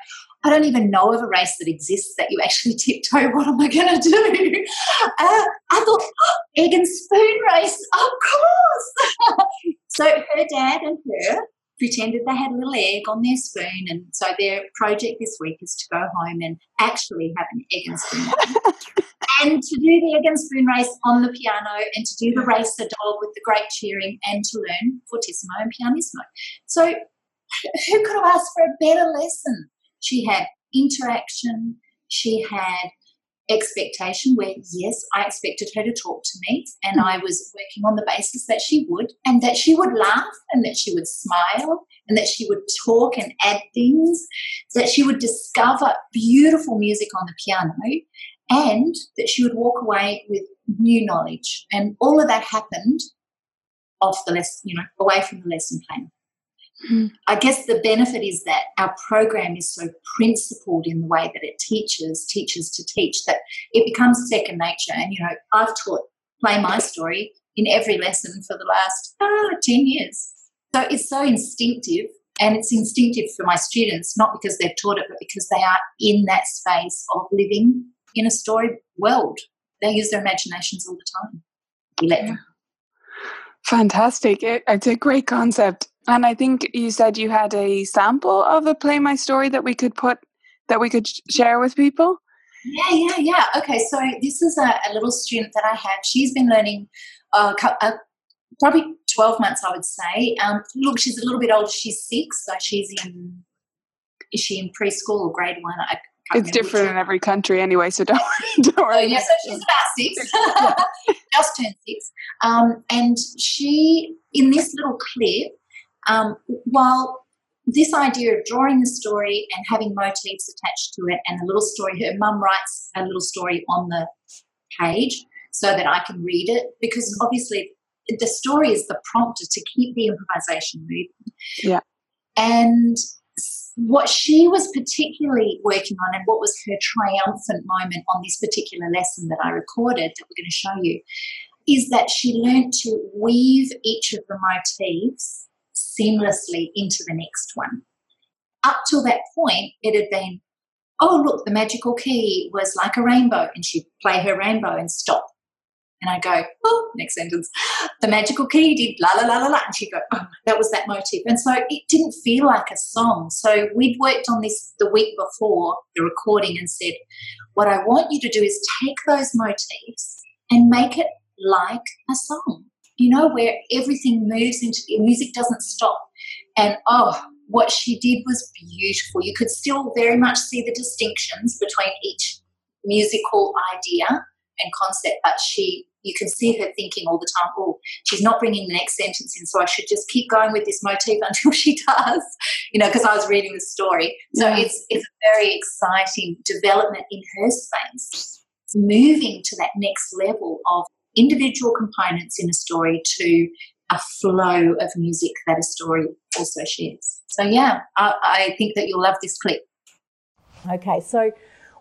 Speaker 5: I don't even know of a race that exists that you actually <laughs> tiptoe. What am I going to do? <laughs> Uh, I thought, oh, egg and spoon race, of course. <laughs> so her dad and her pretended they had a little egg on their spoon. And so their project this week is to go home and actually have an egg and spoon. <laughs> and to do the egg and spoon race on the piano and to do the race the dog with the great cheering and to learn fortissimo and pianissimo. So who could have asked for a better lesson? She had interaction, she had expectation where, yes, I expected her to talk to me, and hmm. I was working on the basis that she would, and that she would laugh, and that she would smile, and that she would talk and add things, that she would discover beautiful music on the piano, and that she would walk away with new knowledge. And all of that happened off the lesson, you know, away from the lesson plan. Mm. I guess the benefit is that our program is so principled in the way that it teaches teachers to teach that it becomes second nature. And, you know, I've taught Play My Story in every lesson for the last oh, 10 years. So it's so instinctive. And it's instinctive for my students, not because they've taught it, but because they are in that space of living in a story world. They use their imaginations all the time. We let them.
Speaker 1: Fantastic. It, it's a great concept. And I think you said you had a sample of a Play My Story that we could put, that we could share with people.
Speaker 5: Yeah, yeah, yeah. Okay, so this is a, a little student that I have. She's been learning uh, uh, probably 12 months, I would say. Um, look, she's a little bit older. She's six, so she's in, is she in preschool or grade one? I
Speaker 1: it's different in every country anyway, so don't, <laughs> don't worry. Oh,
Speaker 5: yeah, so she's about six, <laughs> just <laughs> turned six. Um, and she, in this little clip, um, while this idea of drawing the story and having motifs attached to it and a little story, her mum writes a little story on the page so that I can read it because obviously the story is the prompter to keep the improvisation moving.
Speaker 1: Yeah.
Speaker 5: And what she was particularly working on and what was her triumphant moment on this particular lesson that I recorded that we're going to show you is that she learned to weave each of the motifs seamlessly into the next one. Up till that point, it had been, oh, look, the magical key was like a rainbow, and she'd play her rainbow and stop. And I go, oh, next sentence. The magical key did la la la la la. And she'd go, oh, that was that motif. And so it didn't feel like a song. So we'd worked on this the week before the recording and said, what I want you to do is take those motifs and make it like a song, you know, where everything moves into the music doesn't stop. And oh, what she did was beautiful. You could still very much see the distinctions between each musical idea and concept, but she you can see her thinking all the time, oh, she's not bringing the next sentence in, so I should just keep going with this motif <laughs> until she does, you know, because I was reading the story. So yeah. it's, it's a very exciting development in her space, moving to that next level of individual components in a story to a flow of music that a story also shares. So, yeah, I, I think that you'll love this clip.
Speaker 2: Okay, so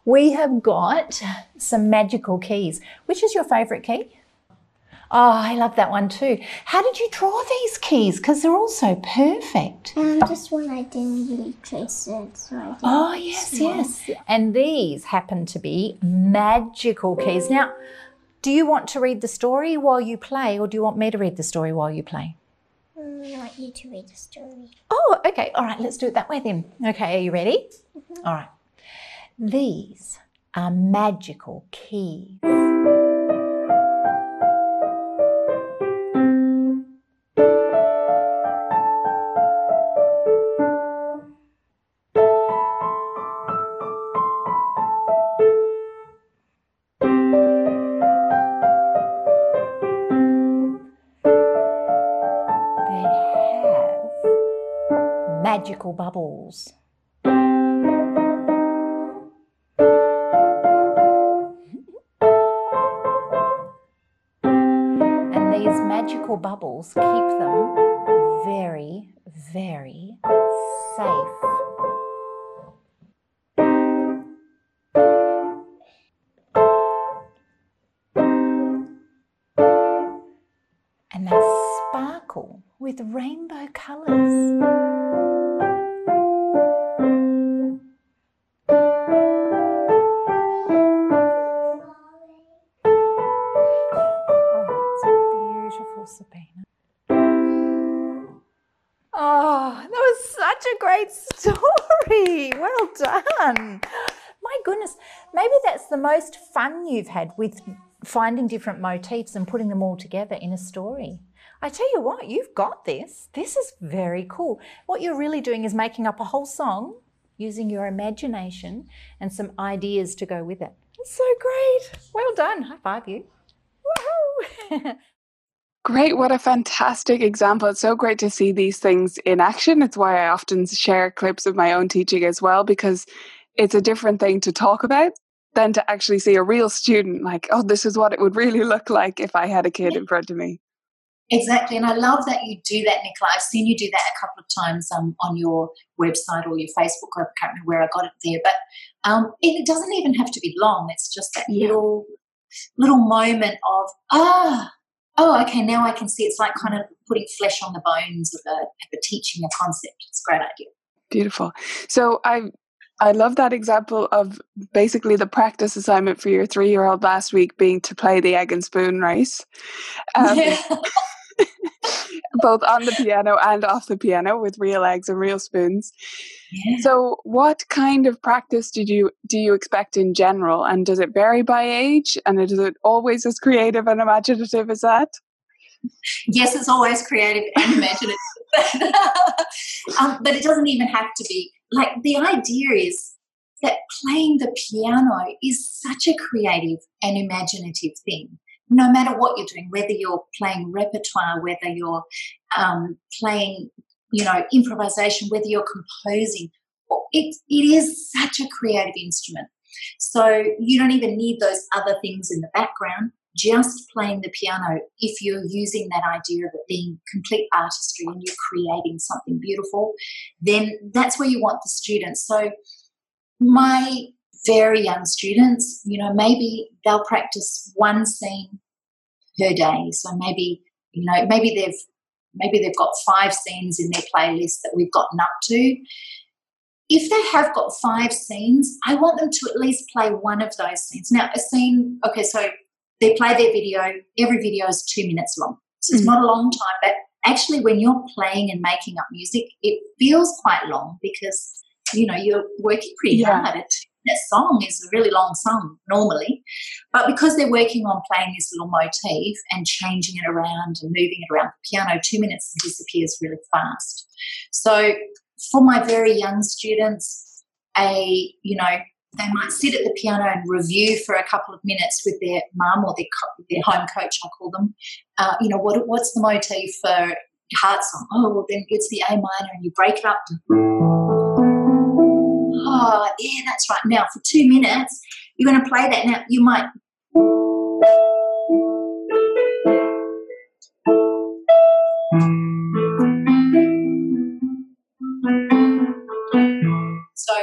Speaker 2: we have got some magical keys. Which is your favourite key? Oh, I love that one too. How did you draw these keys? Because they're all so perfect.
Speaker 3: Um, just one I didn't really trace it. So
Speaker 2: oh, yes, yes. And these happen to be magical keys. Now, do you want to read the story while you play, or do you want me to read the story while you play?
Speaker 3: Mm, I want you to read the story.
Speaker 2: Oh, okay. All right, let's do it that way then. Okay, are you ready? Mm-hmm. All right. These are magical keys. Bubbles. And these magical bubbles most fun you've had with finding different motifs and putting them all together in a story. I tell you what, you've got this. This is very cool. What you're really doing is making up a whole song using your imagination and some ideas to go with it. That's so great. Well done. High five you. Woohoo! <laughs>
Speaker 1: Great, what a fantastic example. It's so great to see these things in action. It's why I often share clips of my own teaching as well, because it's a different thing to talk about than to actually see a real student like, oh, this is what it would really look like if I had a kid in front of me.
Speaker 5: Exactly, and I love that you do that, Nicola. I've seen you do that a couple of times um, on your website or your Facebook group. I can't remember where I got it there, but um, it doesn't even have to be long. It's just that
Speaker 1: Yeah.
Speaker 5: little little moment of ah, oh, okay, now I can see. It's like kind of putting flesh on the bones of a, of a teaching a concept. It's a great idea.
Speaker 1: Beautiful. So I I love that example of basically the practice assignment for your three year old last week being to play the egg and spoon race. Um,
Speaker 5: Yeah. <laughs>
Speaker 1: both on the piano and off the piano with real eggs and real spoons.
Speaker 5: Yeah.
Speaker 1: So what kind of practice did you do you expect in general and does it vary by age and is it always as creative and imaginative as that?
Speaker 5: yes, it's always creative and imaginative, <laughs> um, but it doesn't even have to be. Like the idea is that playing the piano is such a creative and imaginative thing. No matter what you're doing, whether you're playing repertoire, whether you're um, playing, you know, improvisation, whether you're composing, it, it is such a creative instrument. So you don't even need those other things in the background just playing the piano, if you're using that idea of it being complete artistry and you're creating something beautiful, then that's where you want the students. So, my very young students, you know, maybe they'll practice one scene per day. So maybe, you know, maybe they've maybe they've got five scenes in their playlist that we've gotten up to. If they have got five scenes, I want them to at least play one of those scenes. Now, a scene, okay, so they play their video. Every video is two minutes long. So it's
Speaker 1: Mm.
Speaker 5: not a long time, but actually, when you're playing and making up music, it feels quite long because you know you're working pretty
Speaker 1: Yeah.
Speaker 5: hard. A two-minute song is a really long song normally, but because they're working on playing this little motif and changing it around and moving it around the piano, two minutes disappears really fast. So for my very young students, a you know they might sit at the piano and review for a couple of minutes with their mum or their co- their home coach. I call them. Uh, you know what what's the motif for heart song? Oh, well then it's the A minor, and you break it up. Oh, yeah, that's right. Now for two minutes, you're going to play that. Now you might. So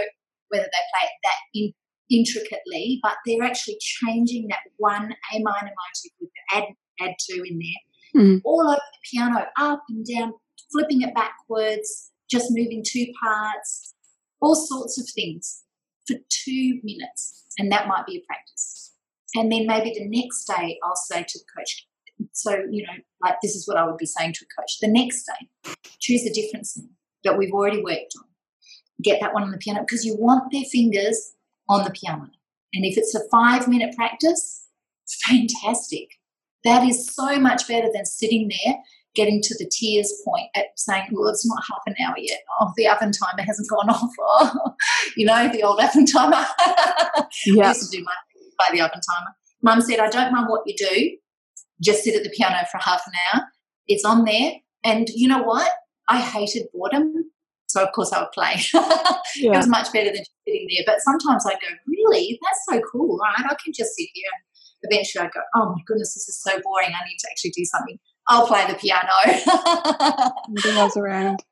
Speaker 5: whether they play it that in, intricately, but they're actually changing that one A minor motif with the add add two in there,
Speaker 1: Mm.
Speaker 5: all over the piano, up and down, flipping it backwards, just moving two parts, all sorts of things for two minutes, and that might be a practice. And then maybe the next day, I'll say to the coach, so you know, like this is what I would be saying to a coach. The next day, choose a different scene that we've already worked on get that one on the piano because you want their fingers on the piano. And if it's a five minute practice, it's fantastic. That is so much better than sitting there getting to the tears point at saying, well, it's not half an hour yet. Oh, the oven timer hasn't gone <laughs> off. Oh, <laughs> you know, the old oven timer. <laughs> I
Speaker 1: Yeah.
Speaker 5: used to do my by the oven timer. Mum said, I don't mind what you do, just sit at the piano for half an hour. It's on there. And you know what? I hated boredom. So of course I would play. <laughs> yeah. It was much better than sitting there. But sometimes I go, really, that's so cool. Right, I can just sit here. And eventually I go, oh my goodness, this is so boring. I need to actually do something. I'll play the piano. <laughs>
Speaker 1: Else around.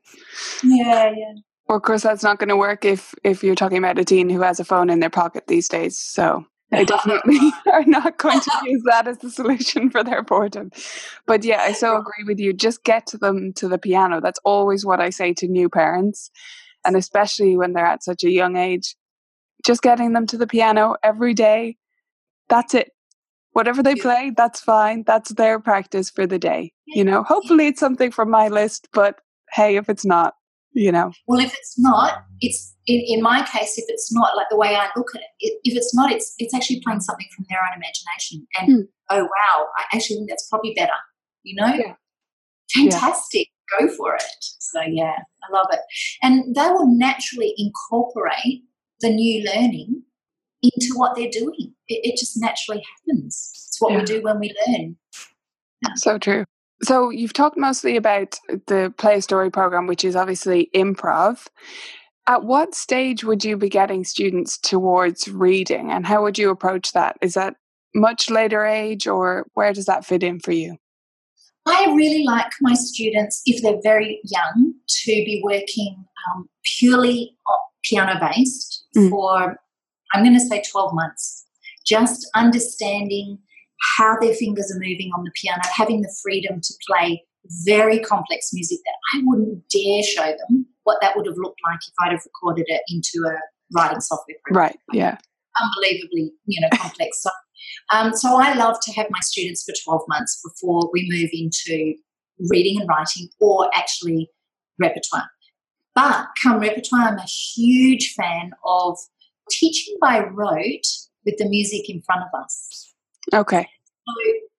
Speaker 5: Yeah, yeah.
Speaker 1: Well, of course, that's not going to work if if you're talking about a teen who has a phone in their pocket these days. So they definitely <laughs> are not going to <laughs> use that as the solution for their boredom. But yeah, I so agree with you. Just get them to the piano. That's always what I say to new parents, and especially when they're at such a young age. Just getting them to the piano every day. That's it. Whatever they play, that's fine. That's their practice for the day. You know, hopefully it's something from my list, but hey, if it's not, you know.
Speaker 5: Well, if it's not, it's in, in my case, if it's not like the way I look at it, if it's not, it's it's actually playing something from their own imagination. And mm. oh wow, I actually think that's probably better. You know, yeah. fantastic, yeah. go for it. So yeah, I love it, and they will naturally incorporate the new learning into what they're doing. It, it just naturally happens. It's what yeah. we do when we learn.
Speaker 1: So true. So you've talked mostly about the Play a Story program, which is obviously improv. At what stage would you be getting students towards reading and how would you approach that? Is that much later age or where does that fit in for you?
Speaker 5: I really like my students, if they're very young, to be working um, purely piano based mm. for, I'm going to say 12 months, just understanding how their fingers are moving on the piano, having the freedom to play very complex music that I wouldn't dare show them what that would have looked like if I'd have recorded it into a writing software
Speaker 1: program. Right, yeah.
Speaker 5: Unbelievably, you know, complex. so, um, so I love to have my students for 12 months before we move into reading and writing or actually repertoire. But come repertoire, I'm a huge fan of teaching by rote with the music in front of us.
Speaker 1: Okay.
Speaker 5: So,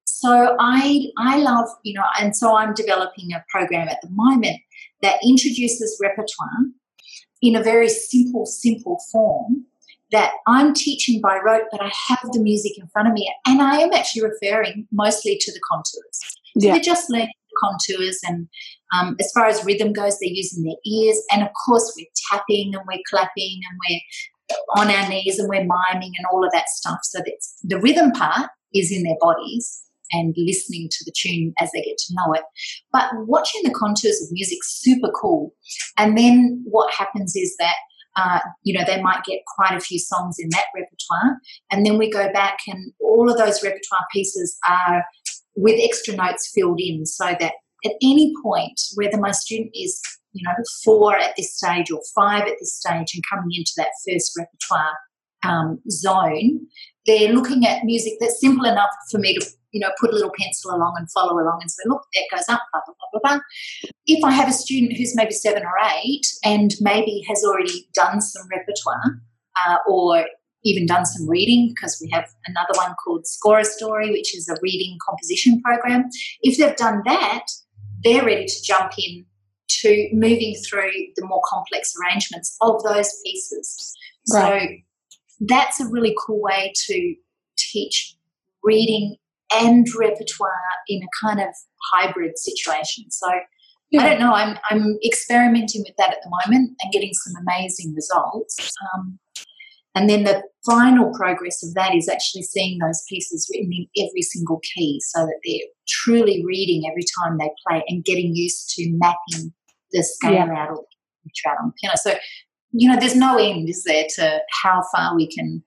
Speaker 5: so I I love you know, and so I'm developing a program at the moment that introduces repertoire in a very simple, simple form that I'm teaching by rote, but I have the music in front of me, and I am actually referring mostly to the contours. So yeah. they're just learning the contours, and um, as far as rhythm goes, they're using their ears, and of course we're tapping and we're clapping and we're on our knees and we're miming and all of that stuff. So that's the rhythm part is in their bodies and listening to the tune as they get to know it. But watching the contours of music, super cool. And then what happens is that uh, you know, they might get quite a few songs in that repertoire. And then we go back, and all of those repertoire pieces are with extra notes filled in so that at any point, whether my student is, you know, four at this stage or five at this stage and coming into that first repertoire um, zone, they're looking at music that's simple enough for me to you know, put a little pencil along and follow along and say, look, that goes up, blah, blah, blah, blah, blah. If I have a student who's maybe seven or eight and maybe has already done some repertoire uh, or even done some reading, because we have another one called Score a Story, which is a reading composition program. If they've done that, they're ready to jump in to moving through the more complex arrangements of those pieces. Right. So that's a really cool way to teach reading and repertoire in a kind of hybrid situation. So yeah. I don't know. I'm I'm experimenting with that at the moment and getting some amazing results. Um, and then the final progress of that is actually seeing those pieces written in every single key, so that they're truly reading every time they play and getting used to mapping the scale yeah. out or the out on the piano. So you know, there's no end, is there, to how far we can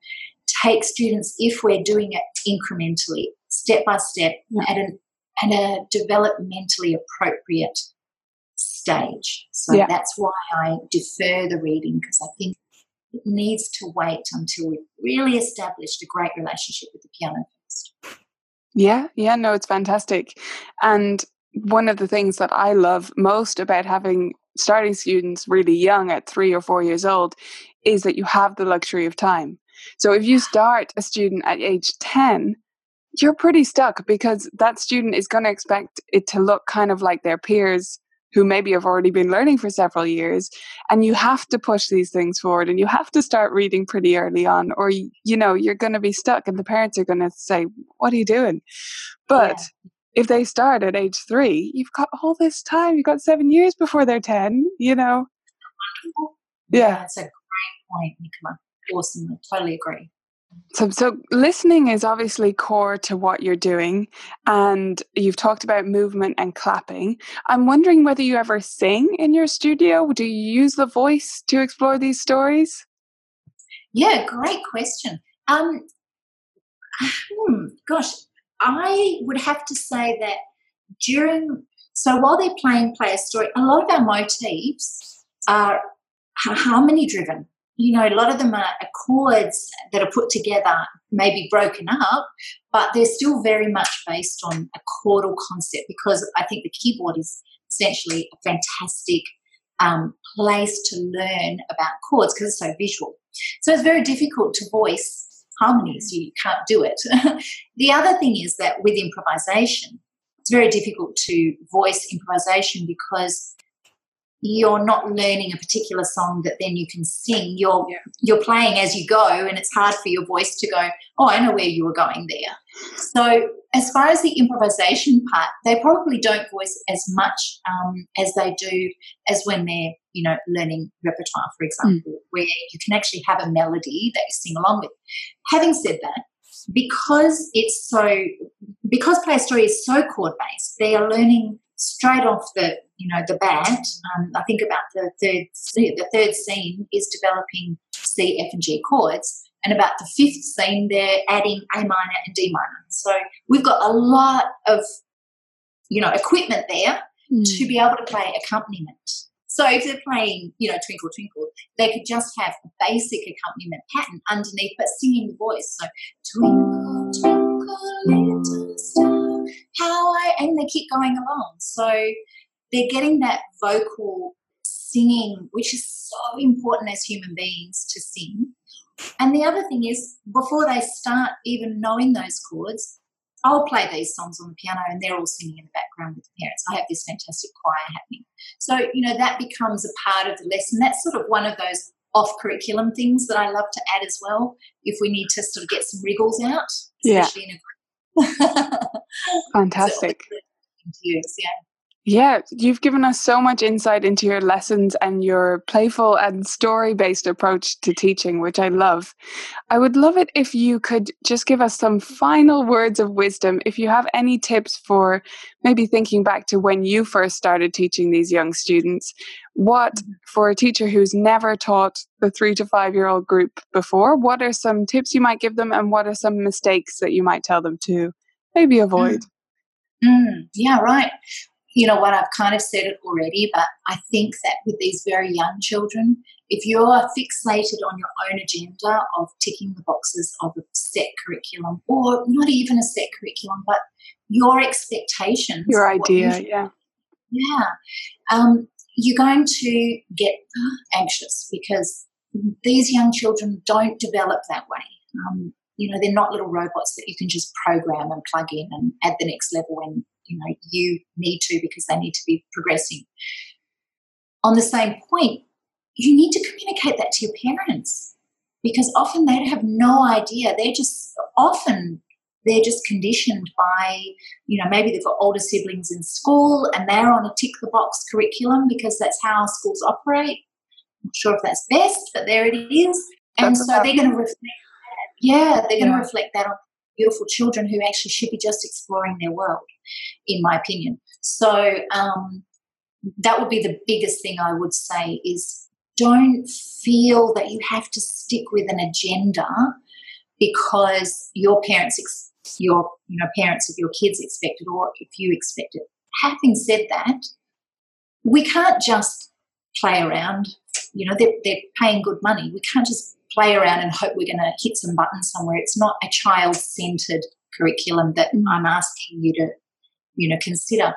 Speaker 5: take students if we're doing it incrementally step by step at an at a developmentally appropriate stage. So yeah. that's why I defer the reading because I think it needs to wait until we've really established a great relationship with the piano first.
Speaker 1: Yeah, yeah, no, it's fantastic. And one of the things that I love most about having starting students really young at three or four years old is that you have the luxury of time. So if you start a student at age 10, you're pretty stuck because that student is going to expect it to look kind of like their peers who maybe have already been learning for several years and you have to push these things forward and you have to start reading pretty early on or you know you're going to be stuck and the parents are going to say what are you doing but yeah. If they start at age 3 you've got all this time you've got 7 years before they're 10 you know Yeah.
Speaker 5: That's a great point, Nicola. Awesome. I totally agree.
Speaker 1: So, so listening is obviously core to what you're doing, and you've talked about movement and clapping. I'm wondering whether you ever sing in your studio. Do you use the voice to explore these stories?
Speaker 5: Yeah, great question. Um, hmm, gosh, I would have to say that during so while they're playing play a story, a lot of our motifs are harmony driven you know, a lot of them are chords that are put together, maybe broken up, but they're still very much based on a chordal concept because I think the keyboard is essentially a fantastic um, place to learn about chords because it's so visual. So it's very difficult to voice harmonies, you can't do it. <laughs> the other thing is that with improvisation, it's very difficult to voice improvisation because you're not learning a particular song that then you can sing. You're yeah. you're playing as you go, and it's hard for your voice to go. Oh, I know where you were going there. So, as far as the improvisation part, they probably don't voice as much um, as they do as when they're you know learning repertoire, for example, mm. where you can actually have a melody that you sing along with. Having said that, because it's so because play story is so chord based, they are learning straight off the you know the bat. Um, I think about the third the third scene is developing C, F, and G chords, and about the fifth scene they're adding A minor and D minor. So we've got a lot of you know equipment there mm. to be able to play accompaniment. So if they're playing, you know, Twinkle Twinkle, they could just have a basic accompaniment pattern underneath, but singing the voice. So Twinkle Twinkle Little Star, how I, and they keep going along. So they're getting that vocal singing, which is so important as human beings to sing. And the other thing is, before they start even knowing those chords, I'll play these songs on the piano and they're all singing in the background with the parents. I have this fantastic choir happening. So, you know, that becomes a part of the lesson. That's sort of one of those off curriculum things that I love to add as well, if we need to sort of get some wriggles out, especially
Speaker 1: yeah.
Speaker 5: in a <laughs>
Speaker 1: Fantastic.
Speaker 5: yeah.
Speaker 1: Yeah, you've given us so much insight into your lessons and your playful and story based approach to teaching, which I love. I would love it if you could just give us some final words of wisdom. If you have any tips for maybe thinking back to when you first started teaching these young students, what mm-hmm. for a teacher who's never taught the three to five year old group before, what are some tips you might give them and what are some mistakes that you might tell them to maybe avoid?
Speaker 5: Mm. Mm, yeah, right you know what, I've kind of said it already, but I think that with these very young children, if you're fixated on your own agenda of ticking the boxes of a set curriculum, or not even a set curriculum, but your expectations,
Speaker 1: your idea, you, yeah,
Speaker 5: yeah, um, you're going to get anxious because these young children don't develop that way. Um, you know, they're not little robots that you can just program and plug in and add the next level when you know you need to because they need to be progressing. On the same point, you need to communicate that to your parents because often they have no idea. They're just often they're just conditioned by, you know, maybe they've got older siblings in school and they're on a tick the box curriculum because that's how schools operate. I'm not sure if that's best, but there it is. And that's so they're going to reflect that. Yeah, they're going to reflect that on beautiful children who actually should be just exploring their world, in my opinion. So um, that would be the biggest thing I would say is don't feel that you have to stick with an agenda because your parents ex- your you know parents of your kids expect it or if you expect it. Having said that, we can't just play around. You know, they're, they're paying good money. We can't just play around and hope we're going to hit some buttons somewhere. It's not a child centered curriculum that mm. I'm asking you to, you know, consider.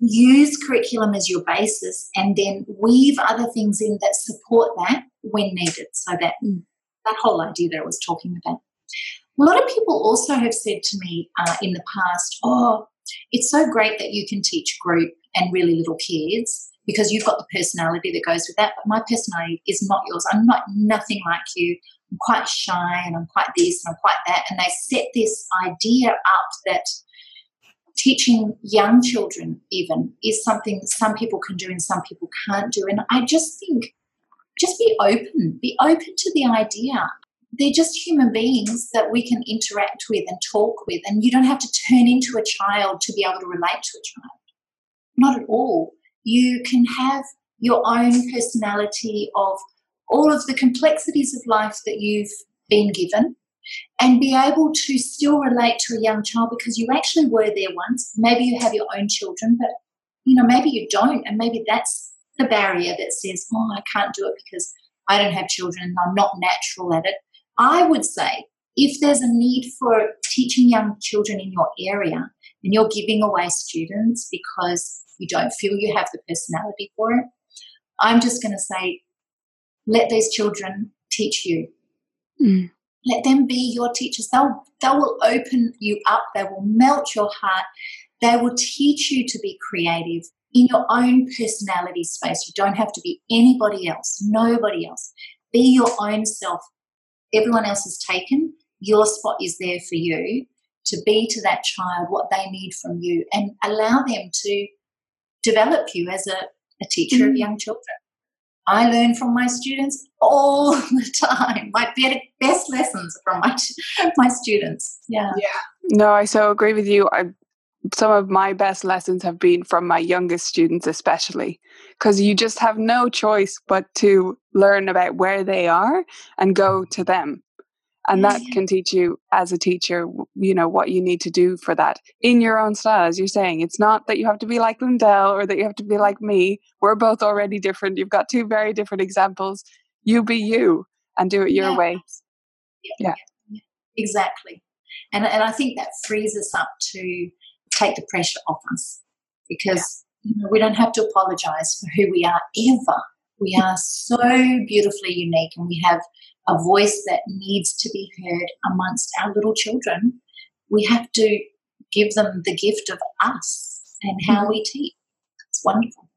Speaker 5: Use curriculum as your basis and then weave other things in that support that when needed. So that mm. that whole idea that I was talking about. A lot of people also have said to me uh, in the past, "Oh, it's so great that you can teach group and really little kids." Because you've got the personality that goes with that. But my personality is not yours. I'm not nothing like you. I'm quite shy and I'm quite this and I'm quite that. And they set this idea up that teaching young children even is something some people can do and some people can't do. And I just think just be open, be open to the idea. They're just human beings that we can interact with and talk with, and you don't have to turn into a child to be able to relate to a child. Not at all. You can have your own personality of all of the complexities of life that you've been given and be able to still relate to a young child because you actually were there once. Maybe you have your own children, but you know, maybe you don't, and maybe that's the barrier that says, Oh, I can't do it because I don't have children and I'm not natural at it. I would say if there's a need for teaching young children in your area and you're giving away students because you don't feel you have the personality for it, I'm just going to say, let these children teach you.
Speaker 1: Mm.
Speaker 5: Let them be your teachers. They'll, they will open you up. They will melt your heart. They will teach you to be creative in your own personality space. You don't have to be anybody else, nobody else. Be your own self. Everyone else is taken. Your spot is there for you to be to that child what they need from you and allow them to develop you as a, a teacher mm-hmm. of young children. I learn from my students all <laughs> the time. My best lessons from my <laughs> my students. Yeah.
Speaker 1: Yeah. No, I so agree with you. I some of my best lessons have been from my youngest students especially because you just have no choice but to learn about where they are and go to them and that mm-hmm. can teach you as a teacher you know what you need to do for that in your own style as you're saying it's not that you have to be like Lyndel or that you have to be like me we're both already different you've got two very different examples you be you and do it your
Speaker 5: yeah.
Speaker 1: way
Speaker 5: yeah. yeah. exactly and, and i think that frees us up to take the pressure off us because yeah. you know, we don't have to apologize for who we are ever we <laughs> are so beautifully unique and we have a voice that needs to be heard amongst our little children, we have to give them the gift of us and how mm-hmm. we teach. It's wonderful.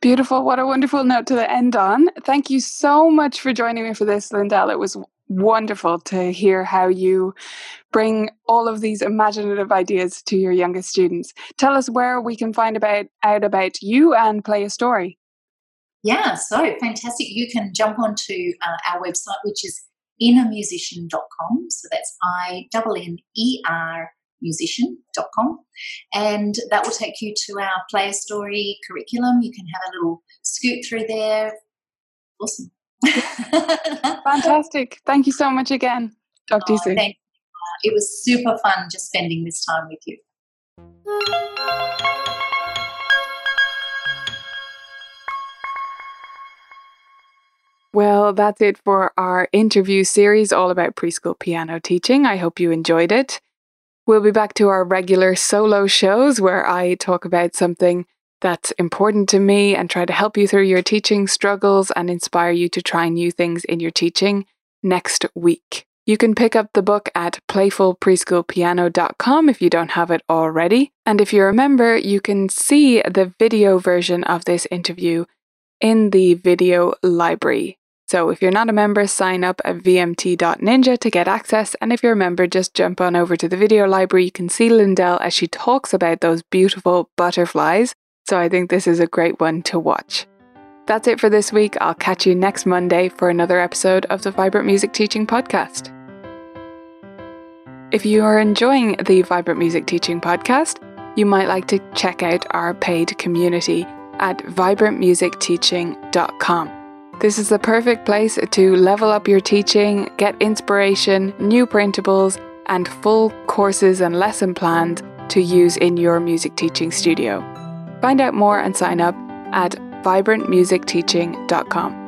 Speaker 1: Beautiful. What a wonderful note to the end on. Thank you so much for joining me for this, Lyndel. It was wonderful to hear how you bring all of these imaginative ideas to your youngest students. Tell us where we can find about out about you and play a story.
Speaker 5: Yeah, so fantastic. You can jump onto uh, our website, which is innermusician.com. So that's I N E R musician.com. And that will take you to our play a story curriculum. You can have a little scoot through there. Awesome. <laughs>
Speaker 1: Fantastic. Thank you so much again. Talk to you oh, soon.
Speaker 5: Thank you. It was super fun just spending this time with you.
Speaker 1: Well, that's it for our interview series all about preschool piano teaching. I hope you enjoyed it. We'll be back to our regular solo shows where I talk about something that's important to me and try to help you through your teaching struggles and inspire you to try new things in your teaching next week. You can pick up the book at playfulpreschoolpiano.com if you don't have it already. And if you're a member, you can see the video version of this interview in the video library. So if you're not a member, sign up at vmt.ninja to get access. And if you're a member, just jump on over to the video library. You can see Lyndel as she talks about those beautiful butterflies. So I think this is a great one to watch. That's it for this week. I'll catch you next Monday for another episode of the Vibrant Music Teaching Podcast. If you are enjoying the Vibrant Music Teaching Podcast, you might like to check out our paid community at vibrantmusicteaching.com. This is the perfect place to level up your teaching, get inspiration, new printables, and full courses and lesson plans to use in your music teaching studio. Find out more and sign up at vibrantmusicteaching.com.